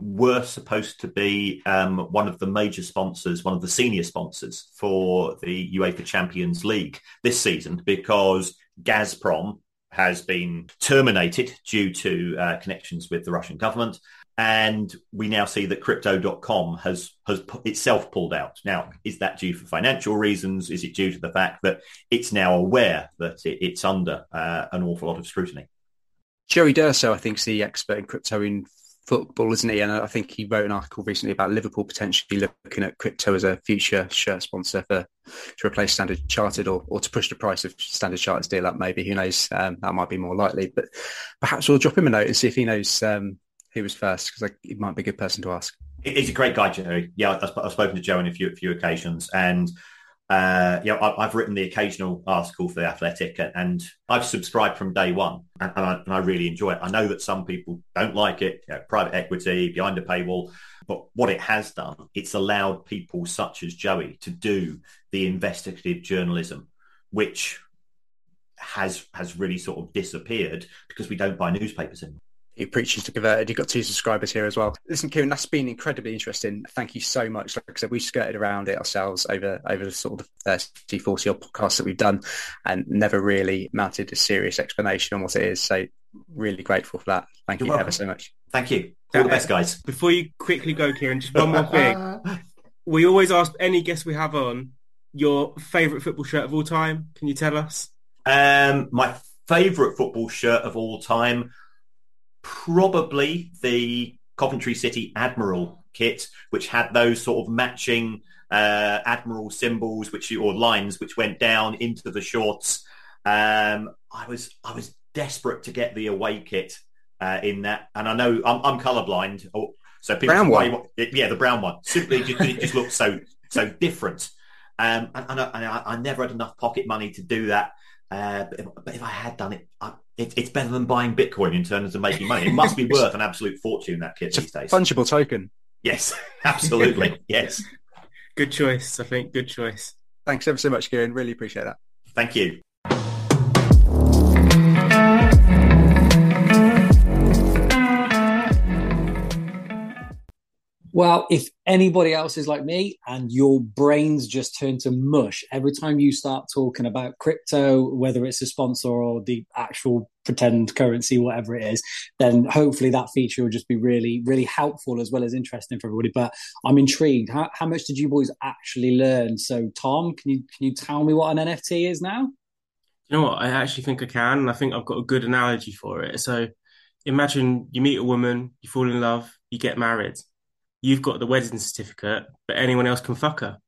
were supposed to be um, one of the major sponsors, one of the senior sponsors for the UEFA Champions League this season because Gazprom has been terminated due to uh, connections with the Russian government. And we now see that crypto.com has, has itself pulled out. Now, is that due for financial reasons? Is it due to the fact that it's now aware that it, it's under uh, an awful lot of scrutiny? Jerry D'Urso, I think, is the expert in crypto in football, isn't he? And I think he wrote an article recently about Liverpool potentially looking at crypto as a future shirt sponsor for to replace Standard Chartered or, or to push the price of Standard Chartered's deal up. Maybe who knows? Um, that might be more likely. But perhaps we'll drop him a note and see if he knows um, who was first because he might be a good person to ask. He's a great guy, Jerry. Yeah, I've spoken to Joe on a few, few occasions, and uh, you know, I, have written the occasional article for the Athletic, and I've subscribed from day one, and, and, I, and I, really enjoy it. I know that some people don't like it, you know, private equity behind a paywall, but what it has done, it's allowed people such as Joey to do the investigative journalism, which has has really sort of disappeared because we don't buy newspapers anymore he preaches to converted. You've got two subscribers here as well. Listen, Kieran, that's been incredibly interesting. Thank you so much. Like I said, we skirted around it ourselves over over the sort of 30, 40 odd podcasts that we've done and never really mounted a serious explanation on what it is. So really grateful for that. Thank You're you welcome. ever so much. Thank you. All the best, guys. Before you quickly go, Kieran, just one more thing. we always ask any guest we have on your favourite football shirt of all time. Can you tell us? Um, my favourite football shirt of all time probably the Coventry City Admiral kit, which had those sort of matching uh, Admiral symbols, which or lines which went down into the shorts. Um, I was I was desperate to get the away kit uh, in that, and I know I'm, I'm colorblind, oh, so people brown one, yeah, the brown one. Simply, just, it just looks so so different. Um, and, and, I, and I, I, never had enough pocket money to do that. Uh, but, if, but, if, I had done it, I, it, it's better than buying Bitcoin in terms of making money. It must be worth an absolute fortune that kit it's these days. Fungible token. Yes, absolutely. yes. Good choice. I think good choice. Thanks ever so much, Kieran. Really appreciate that. Thank you. Well, if anybody else is like me and your brains just turn to mush every time you start talking about crypto, whether it's a sponsor or the actual pretend currency, whatever it is, then hopefully that feature will just be really, really helpful as well as interesting for everybody. But I'm intrigued. How, how much did you boys actually learn? So, Tom, can you can you tell me what an NFT is now? You know what? I actually think I can. And I think I've got a good analogy for it. So, imagine you meet a woman, you fall in love, you get married you've got the wedding certificate, but anyone else can fuck her.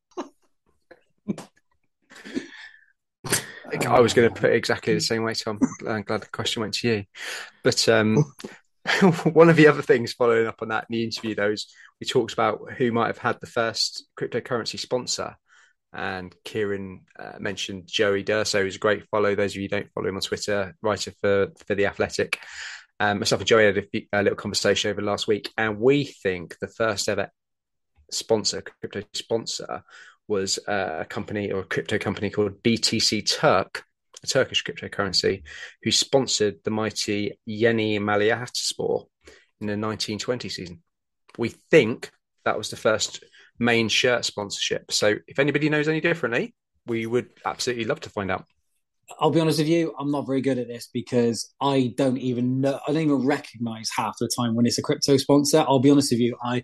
I was going to put it exactly the same way, Tom. I'm glad the question went to you. But um, one of the other things following up on that in the interview, though, is we talked about who might have had the first cryptocurrency sponsor. And Kieran uh, mentioned Joey D'Urso, who's a great follow. Those of you don't follow him on Twitter, writer for, for The Athletic. Um, myself and Joey had a, few, a, little conversation over last week, and we think the first ever sponsor, crypto sponsor, was uh, a company or a crypto company called BTC Turk, a Turkish cryptocurrency, who sponsored the mighty Yeni Malatyaspor in the 1920 season. We think that was the first main shirt sponsorship. So if anybody knows any differently, we would absolutely love to find out. I'll be honest with you, I'm not very good at this because I don't even know, I don't even recognize half the time when it's a crypto sponsor. I'll be honest with you, I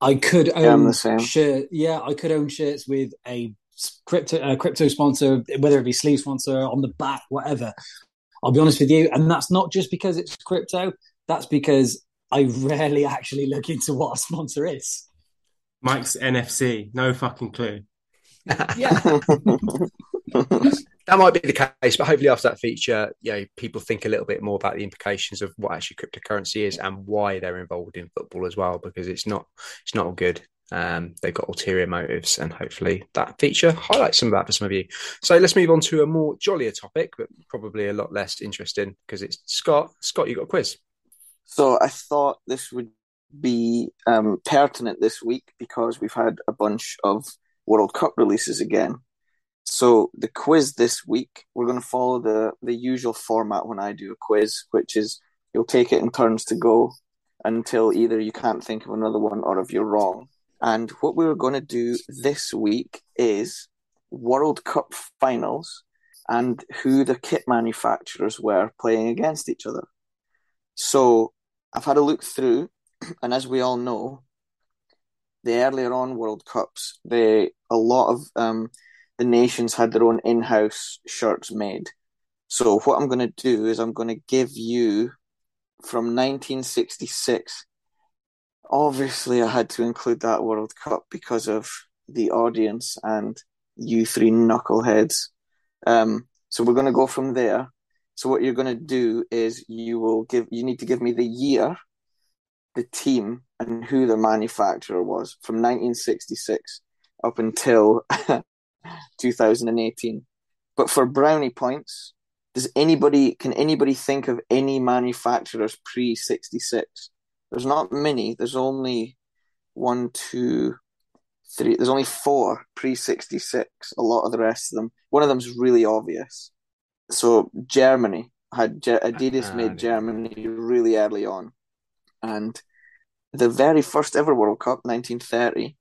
I could own yeah, shirt, yeah, I could own shirts with a crypto uh, crypto sponsor, whether it be sleeve sponsor on the back, whatever. I'll be honest with you, and that's not just because it's crypto. That's because I rarely actually look into what a sponsor is. Mike's NFC, no fucking clue. yeah. that might be the case, but hopefully after that feature, you know, people think a little bit more about the implications of what actually cryptocurrency is and why they're involved in football as well, because it's not it's not all good. Um, they've got ulterior motives, and hopefully that feature highlights some of that for some of you. So let's move on to a more jollier topic, but probably a lot less interesting because it's Scott. Scott, you got a quiz. So I thought this would be um, pertinent this week because we've had a bunch of World Cup releases again. So the quiz this week, we're going to follow the the usual format when I do a quiz, which is you'll take it in turns to go until either you can't think of another one or if you're wrong. And what we were going to do this week is World Cup finals and who the kit manufacturers were playing against each other. So I've had a look through, and as we all know, the earlier on World Cups, they a lot of um, the nations had their own in-house shirts made. So what I'm going to do is I'm going to give you from 1966 obviously I had to include that World Cup because of the audience and you three knuckleheads. Um, so we're going to go from there. So what you're going to do is you will give you need to give me the year, the team, and who the manufacturer was from 1966 up until 2018. But for brownie points, does anybody can anybody think of any manufacturers pre 66? There's not many. There's only one, two, three. There's only four pre 66. A lot of the rest of them. One of them's really obvious. So Germany had Adidas made ah, Germany really early on, and the very first ever World Cup, 1930,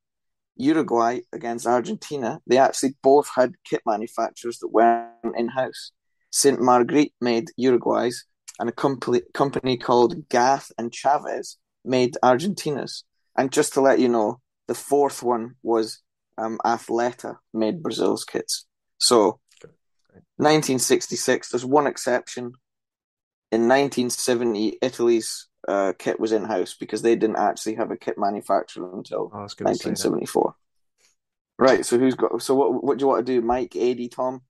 Uruguay against Argentina, they actually both had kit manufacturers that weren't in house. Saint Margrit made Uruguay's, and a company company called Gath and Chaves made Argentina's. And just to let you know, the fourth one was um, Athleta made Brazil's kits. So, 1966. There's one exception. In 1970, Italy's uh, kit was in house because they didn't actually have a kit manufacturer until 1974. Right. So who's got? So what? What do you want to do, Mike, Adi, Tom?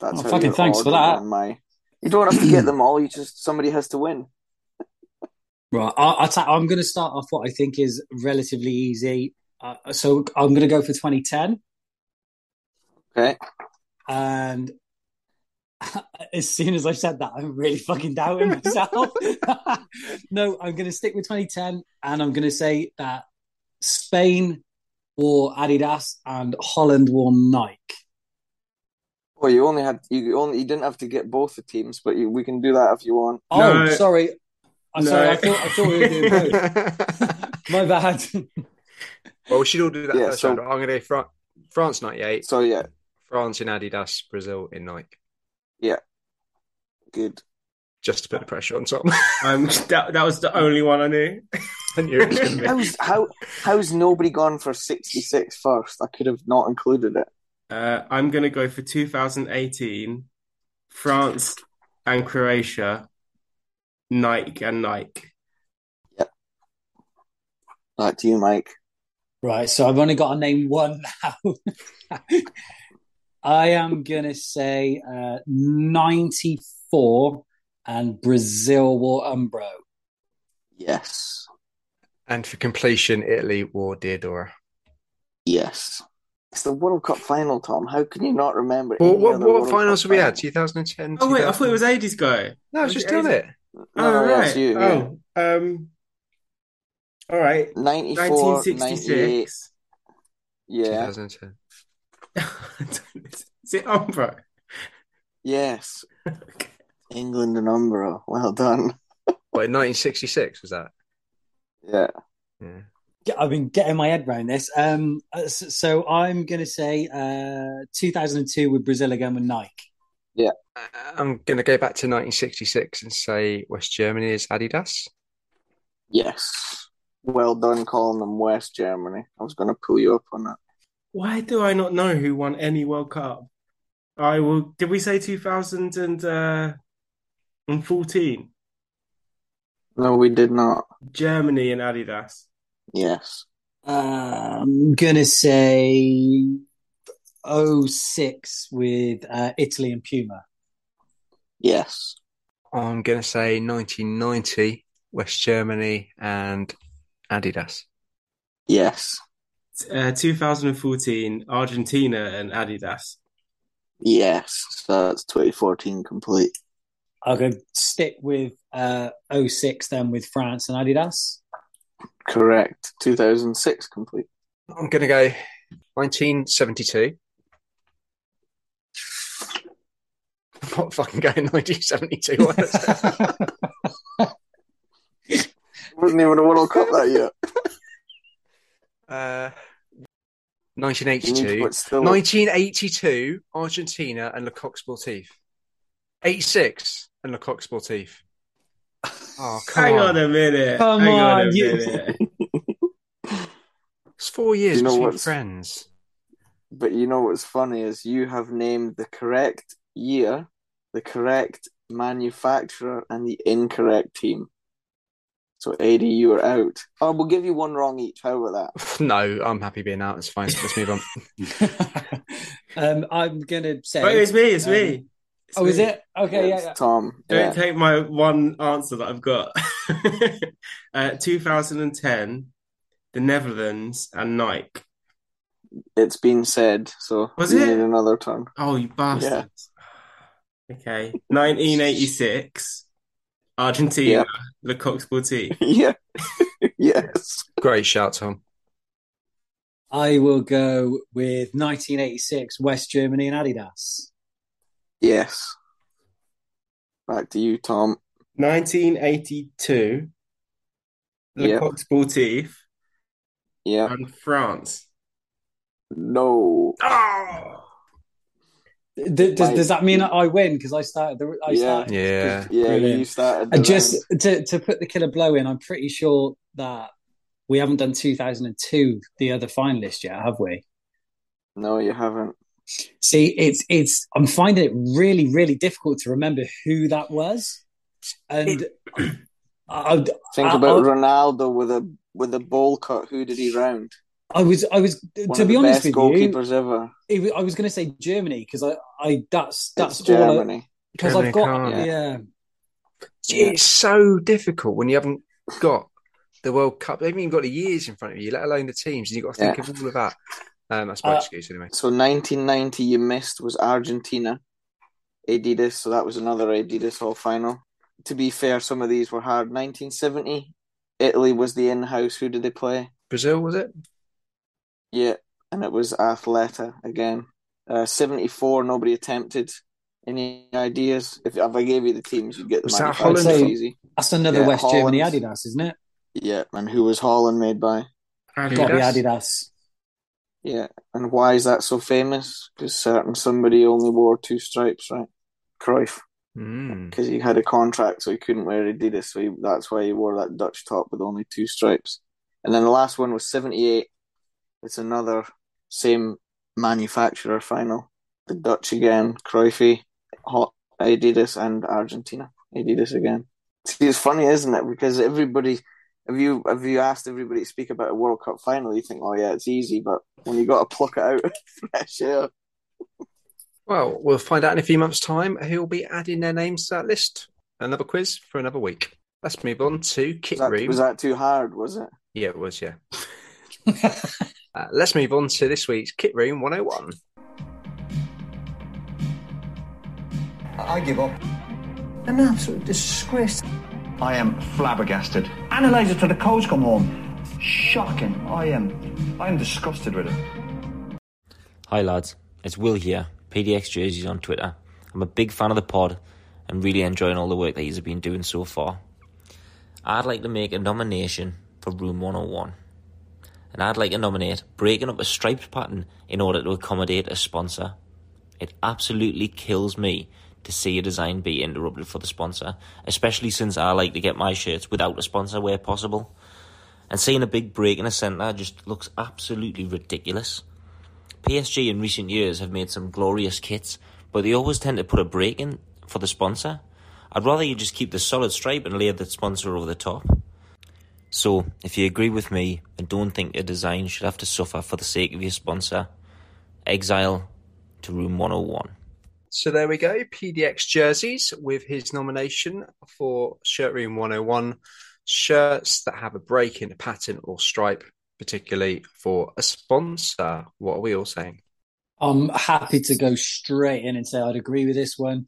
That's oh, fucking thanks for that. My, you don't have to get them all. You just somebody has to win. Right. I, I am going to start off what I think is relatively easy. Uh, so I'm going to go for 2010. Okay. And as soon as I said that, I'm really fucking doubting myself. no, I'm going to stick with 2010, and I'm going to say that Spain wore Adidas and Holland wore Nike. Well, you only had you only you didn't have to get both the teams, but you, we can do that if you want. Oh, no. sorry. I'm no. sorry. I thought I thought we were doing both. My bad. well, we should all do that yeah, so, I'm going to go France '98. So yeah, France in Adidas, Brazil in Nike. Yeah. Good. Just to put the pressure on Tom. um, that, that was the only one I knew. I knew it was going to be. How's, how, how's nobody gone for 66 first? I could have not included it. Uh, I'm going to go for 2018, France and Croatia, Nike and Nike. Yep. Back to you, Mike. Right, so I've only got to name one now. I am going to say uh, 94 and Brazil wore Umbro. Yes. And for completion, Italy wore Diadora. Yes. It's the World Cup final, Tom. How can you not remember? Well, what what finals have we had? 2010? Oh, wait, I thought it was 80s guy. No, I was just done it. No, oh, right. You, oh, yeah. um, all right. 94, 1966. Yeah. 2010. Is it Umbro? Yes. England and Umbro. Well done. what, in 1966 was that? Yeah. Yeah. I've been getting my head around this. Um, uh, so I'm going to say uh, 2002 with Brazil again with Nike. Yeah. Uh, I'm going to go back to 1966 and say West Germany is Adidas. Yes. Well done calling them West Germany. I was going to pull you up on that. Why do I not know who won any World Cup? I will. Did we say 2014? No, we did not. Germany and Adidas. Yes. Uh, I'm gonna say 06 with uh, Italy and Puma. Yes. I'm gonna say 1990 West Germany and Adidas. Yes uh, 2014 Argentina and Adidas. Yes, so that's 2014 complete. I'll go stick with uh, 06 then with France and Adidas. Correct. 2006 complete. I'm going to go 1972. I'm not fucking going 1972. Wasn't even a World Cup that year. Uh, 1982. 1982, Argentina and Le Coq Sportif. 86 and Le Coq Sportif. Oh, come Hang on. on a minute. Come Hang on, on a you... minute. it's four years you know between friends. But you know what's funny is you have named the correct year, the correct manufacturer, and the incorrect team. So Adi, you are out. Oh, we'll give you one wrong each. How about that? No, I'm happy being out. It's fine. Let's move on. um, I'm gonna say. Wait, it's me. It's um, me. It's Oh, is it? Okay, yeah, yeah. Tom. Don't Yeah. take my one answer that I've got. uh, 2010, the Netherlands and Nike. It's been said. So Was you it? need another turn. Oh, you bastards. Okay. 1986, Argentina, Yeah. the Coq Sportif. yeah. yes. Great shout, Tom. I will go with 1986 West Germany and Adidas. Yes. Back to you, Tom. 1982, Le Yeah. Coq Sportif Yeah. and France. No. Oh! D- does, Right. does that mean I win? Because I started. The, I Yeah. started. Yeah. Yeah, Brilliant. you started. The And just round. to, to put the killer blow in, I'm pretty sure that we haven't done 2002, the other finalist yet, have we? No, you haven't. See, it's it's. I'm finding it really, really difficult to remember who that was, and I, I, Think I- about I- Ronaldo with a with a bowl cut. Who did he round? I was, I was. One to be honest best with you, ever. it I was going to say Germany because I, I, that's, that's it's all Germany. Because I've got can't. yeah. It's so difficult when you haven't got the World Cup. They haven't even got the years in front of you, let alone the teams. And you've got to think Yeah. of all of that. Um, that's my Uh, excuse anyway. So 1990 you missed was Argentina, Adidas. So that was another Adidas All Final. To be fair, some of these were hard. 1970, Italy was the in-house. Who did they play? Brazil, was it? Yeah, and it was Athleta again. Uh, 74, nobody attempted. Any ideas? If, if I gave you the teams, you'd get the Was that manufacturers Holland? easy. That's another Yeah, West Germany Adidas, isn't it? Yeah, and who was Holland made by? Got to Adidas? Adidas. Yeah, and why is that so famous? Because certain somebody only wore two stripes, right? Cruyff, Mm. because he had a contract, so he couldn't wear Adidas, so he, that's why he wore that Dutch top with only two stripes. And then the last one was '78. It's another same manufacturer final. The Dutch again, Cruyffy, Hot Adidas, and Argentina. Adidas again. See, it's funny, isn't it? Because everybody, if you if you asked everybody to speak about a World Cup final, you think, oh yeah, it's easy. But when you got to pluck it out of fresh air, Well, we'll find out in a few months' time who will be adding their names to that list. Another quiz for another week. Let's move on to Kit was that, Room. was that too hard? Was it? Yeah, it was, yeah. Uh, let's move on to this week's Kit Room 101. I give up. An absolute disgrace. I am flabbergasted. Analyse it till the coach come home. Shocking. I am. I am disgusted with it. Hi lads, it's Will here, PDX Jerseys on Twitter. I'm a big fan of the pod and really enjoying all the work that you've been doing so far. I'd like to make a nomination for Room 101. And I'd like to nominate breaking up a striped pattern in order to accommodate a sponsor. It absolutely kills me to see a design be interrupted for the sponsor, especially since I like to get my shirts without a sponsor where possible. And seeing a big break in a centre just looks absolutely ridiculous. PSG in recent years have made some glorious kits, but they always tend to put a break in for the sponsor. I'd rather you just keep the solid stripe and layer the sponsor over the top. So, if you agree with me and don't think your design should have to suffer for the sake of your sponsor, exile to room 101. So there we go. PDX jerseys with his nomination for Shirt Room 101 shirts that have a break in a pattern or stripe, particularly for a sponsor. What are we all saying? I'm happy to go straight in and say I'd agree with this one.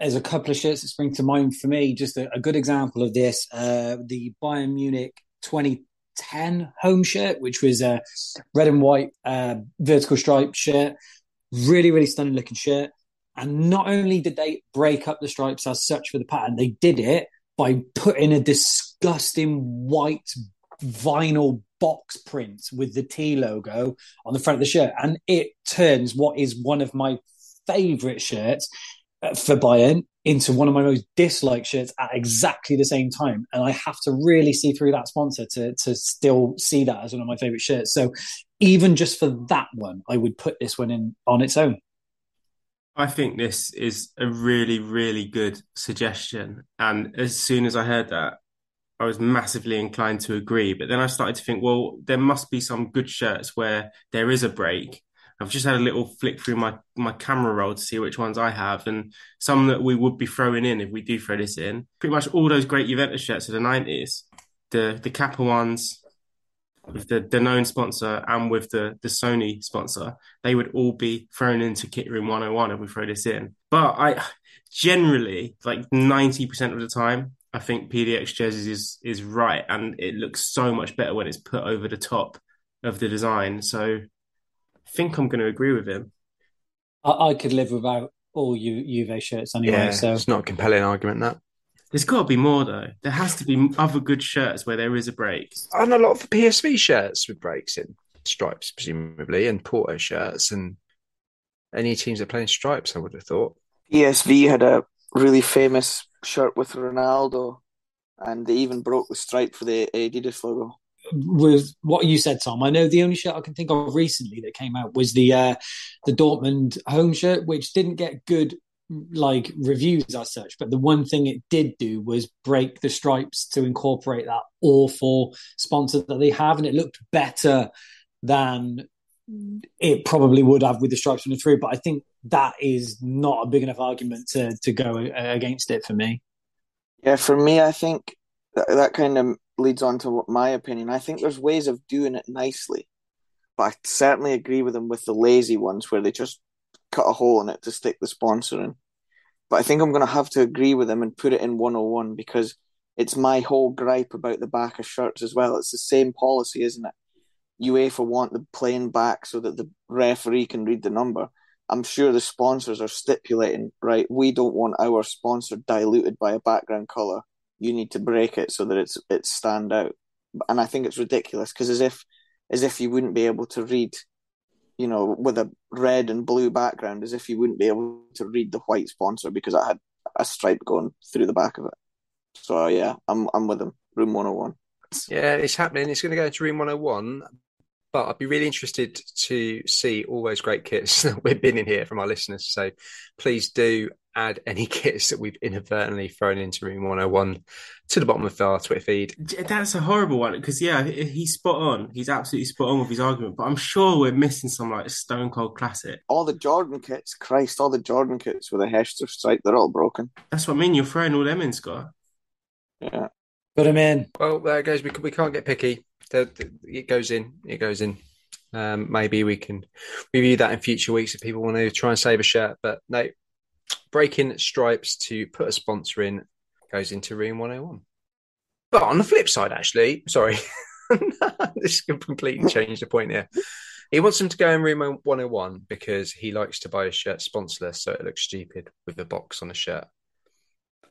There's a couple of shirts that spring to mind for me. Just a, a good example of this: uh, the Bayern Munich 2010 home shirt, which was a red and white uh, vertical stripe shirt, really, really stunning looking shirt. And not only did they break up the stripes as such for the pattern, they did it by putting a disgusting white vinyl box print with the T logo on the front of the shirt. And it turns what is one of my favorite shirts for Bayern into one of my most disliked shirts at exactly the same time. And I have to really see through that sponsor to, to still see that as one of my favorite shirts. So even just for that one, I would put this one in on its own. I think this is a really, really good suggestion. And as soon as I heard that, I was massively inclined to agree. But then I started to think, well, there must be some good shirts where there is a break. I've just had a little flick through my, my camera roll to see which ones I have and some that we would be throwing in if we do throw this in. Pretty much all those great Juventus shirts of the 90s, the, the Kappa ones, with the Danone sponsor and with the, the Sony sponsor, they would all be thrown into Kit Room 101 if we throw this in. But I generally, like 90% of the time, I think PDX jerseys is is right, and it looks so much better when it's put over the top of the design. So think I'm going to agree with him. I, I could live without all U, Juve shirts anyway. Yeah, so it's not a compelling argument that. There's got to be more though. There has to be other good shirts where there is a break. And a lot of PSV shirts with breaks in stripes, presumably, and Porto shirts, and any teams that play in stripes. I would have thought. PSV had a really famous shirt with Ronaldo, and they even broke the stripe for the Adidas logo. With what you said, Tom, I know the only shirt I can think of recently that came out was the uh, the Dortmund home shirt, which didn't get good like reviews as such. But the one thing it did do was break the stripes to incorporate that awful sponsor that they have, and it looked better than it probably would have with the stripes on the through. But I think that is not a big enough argument to to go against it for me. Yeah, for me, I think that, that kind of leads on to my opinion. I think there's ways of doing it nicely, but I certainly agree with them with the lazy ones where they just cut a hole in it to stick the sponsor in. But I think I'm going to have to agree with them and put it in 101 because it's my whole gripe about the back of shirts as well. It's the same policy, isn't it? UEFA want the plain back so that the referee can read the number. I'm sure the sponsors are stipulating, right? We don't want our sponsor diluted by a background color. You need to break it so that it's it's stand out. And I think it's ridiculous because as if as if you wouldn't be able to read, you know, with a red and blue background, as if you wouldn't be able to read the white sponsor because it had a stripe going through the back of it. So yeah, I'm I'm with them. Room 101. Yeah, it's happening. It's going to go into room 101. But I'd be really interested to see all those great kits that we've been in here from our listeners. So please do add any kits that we've inadvertently thrown into room 101 to the bottom of our Twitter feed. That's a horrible one because, yeah, he's spot on. He's absolutely spot on with his argument. But I'm sure we're missing some like Stone Cold Classic. All the Jordan kits, Christ, all the Jordan kits with a Hechter stripe, they're all broken. That's what I mean. You're throwing all them in, Scott. Yeah. Put him in. Well, there it goes. We, we can't get picky. It goes in. It goes in. Um, maybe we can review that in future weeks if people want to try and save a shirt. But no, breaking stripes to put a sponsor in goes into room 101. But on the flip side, actually, sorry, this can completely change the point here. He wants them to go in room 101 because he likes to buy a shirt sponsorless, so it looks stupid with a box on a shirt.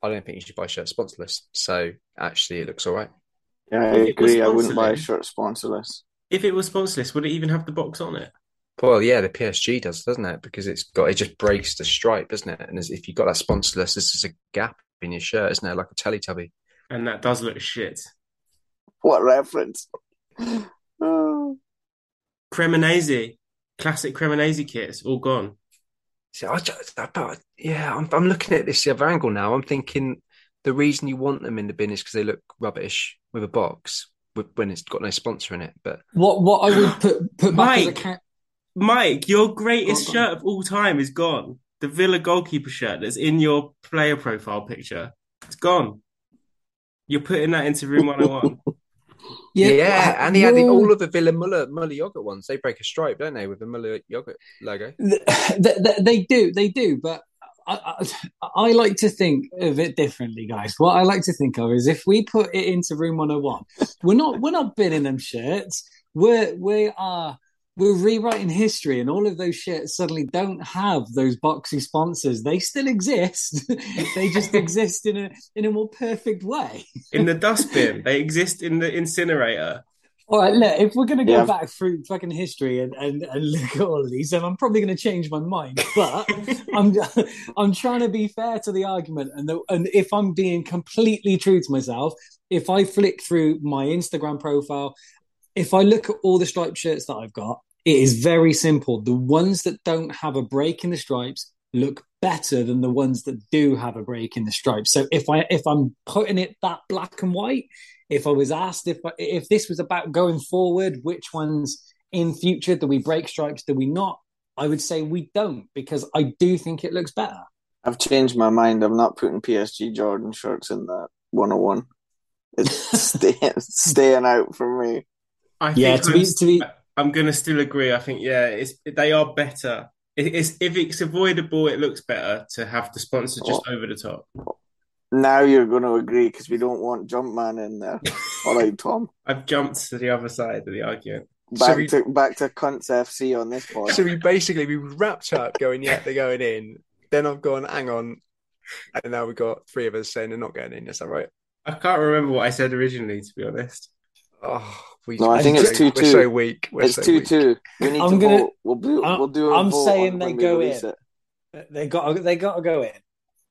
I don't think you should buy a shirt sponsorless. So actually, it looks all right. Yeah, I agree. I wouldn't buy a shirt sponsorless. If it was sponsorless, would it even have the box on it? Well, yeah, the PSG does, doesn't it? Because it's got it just breaks the stripe, doesn't it? And if you've got that sponsorless, this is a gap in your shirt, isn't it? Like a Teletubby. And that does look shit. What reference? oh. Cremonese, classic Cremonese kits, all gone. So I just, yeah, I'm, I'm looking at this the other angle now. I'm thinking the reason you want them in the bin is because they look rubbish with a box with, when it's got no sponsor in it. But what what I would put put back Mike, ca- Mike, your greatest shirt of all time is gone. The Villa goalkeeper shirt that's in your player profile picture. It's gone. You're putting that into room 101. yeah, yeah, and he had the, all of the Villa Muller Muller yogurt ones. They break a stripe, don't they, with the Muller yogurt logo? They, they, they do, they do. But I, I, like to think of it differently, guys. What I like to think of is if we put it into room 101, we're not we're not binning them shirts. We're we are we're rewriting history, and all of those shirts suddenly don't have those boxy sponsors. They still exist. they just exist in a in a more perfect way. in the dustbin, they exist in the incinerator. All right, look, if we're going to go yeah. back through fucking history and, and, and look at all of these, then I'm probably going to change my mind. But I'm I'm trying to be fair to the argument, and the, and if I'm being completely true to myself, if I flick through my Instagram profile, if I look at all the striped shirts that I've got, it is very simple. The ones that don't have a break in the stripes look better than the ones that do have a break in the stripes. So if I if I'm putting it that black and white, if I was asked if if this was about going forward, which ones in future do we break stripes, do we not? I would say we don't because I do think it looks better. I've changed my mind. I'm not putting PSG Jordan shirts in that 101. It's staying, staying out for me. I Yeah, think to be- I'm, to be- I'm going to still agree. I think yeah, it's they are better. It- It's, if it's avoidable, it looks better to have the sponsor just over the top. Now you're going to agree because we don't want Jumpman in there. All right, Tom. I've jumped to the other side of the argument. So Back we- to back to Cunts FC on this point. So we basically we wrapped up going, yeah, they're going in. Then I've gone, hang on, and now we've got three of us saying they're not going in. Is that right? I can't remember what I said originally, to be honest. Oh, we, No, I think it's so- 2-2. We're so weak. We're it's so two weak. two. We need I'm to gonna- vote. We'll do. I'm- We'll do. A I'm vote saying they go in. It. They got they got to go in.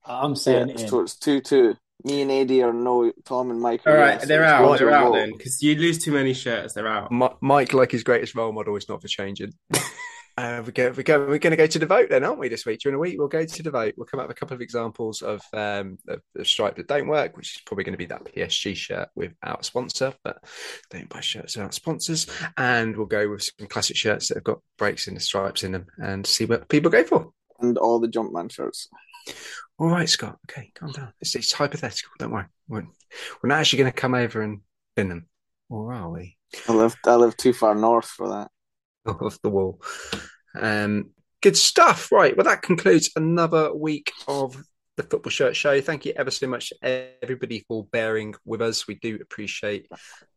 I'm saying in. so it's two two. Me and Eddie are no. Tom and Mike. All right, they're out. going They're out then because you lose too many shirts. They're out. Mi- Mike, like his greatest role model, is not for changing. Uh, we go, we go, we're going to go to the vote then, aren't we? This week during the week, we'll go to the vote. We'll come up with a couple of examples of um, of, of stripe that don't work, which is probably going to be that PSG shirt without a sponsor, but don't buy shirts without sponsors. And we'll go with some classic shirts that have got breaks in the stripes in them, and see what people go for. And all the Jumpman shirts. All right, Scott. Okay, calm down. It's, it's hypothetical. Don't worry. We're, we're not actually going to come over and bin them, or are we? I live. I live too far north for that. off the wall. Um, good stuff. Right. Well, that concludes another week of the Football Shirt Show. Thank you ever so much, everybody, for bearing with us. We do appreciate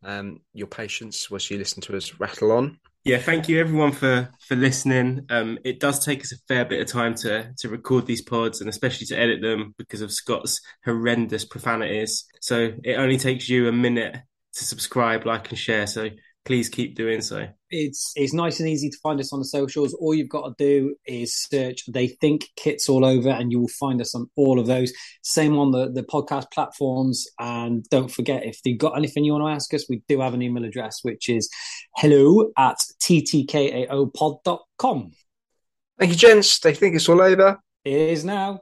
um, your patience whilst you listen to us rattle on. Yeah, thank you everyone for for listening. Um, it does take us a fair bit of time to to record these pods and especially to edit them because of Scott's horrendous profanities. So it only takes you a minute to subscribe, like, and share. So please keep doing so. It's it's nice and easy to find us on the socials. All you've got to do is search "They Think Kits" all over, and you will find us on all of those. Same on the the podcast platforms. And don't forget, if you've got anything you want to ask us, we do have an email address, which is hello at ttkaopod.com. Thank you, gents. They think it's all over. It is now.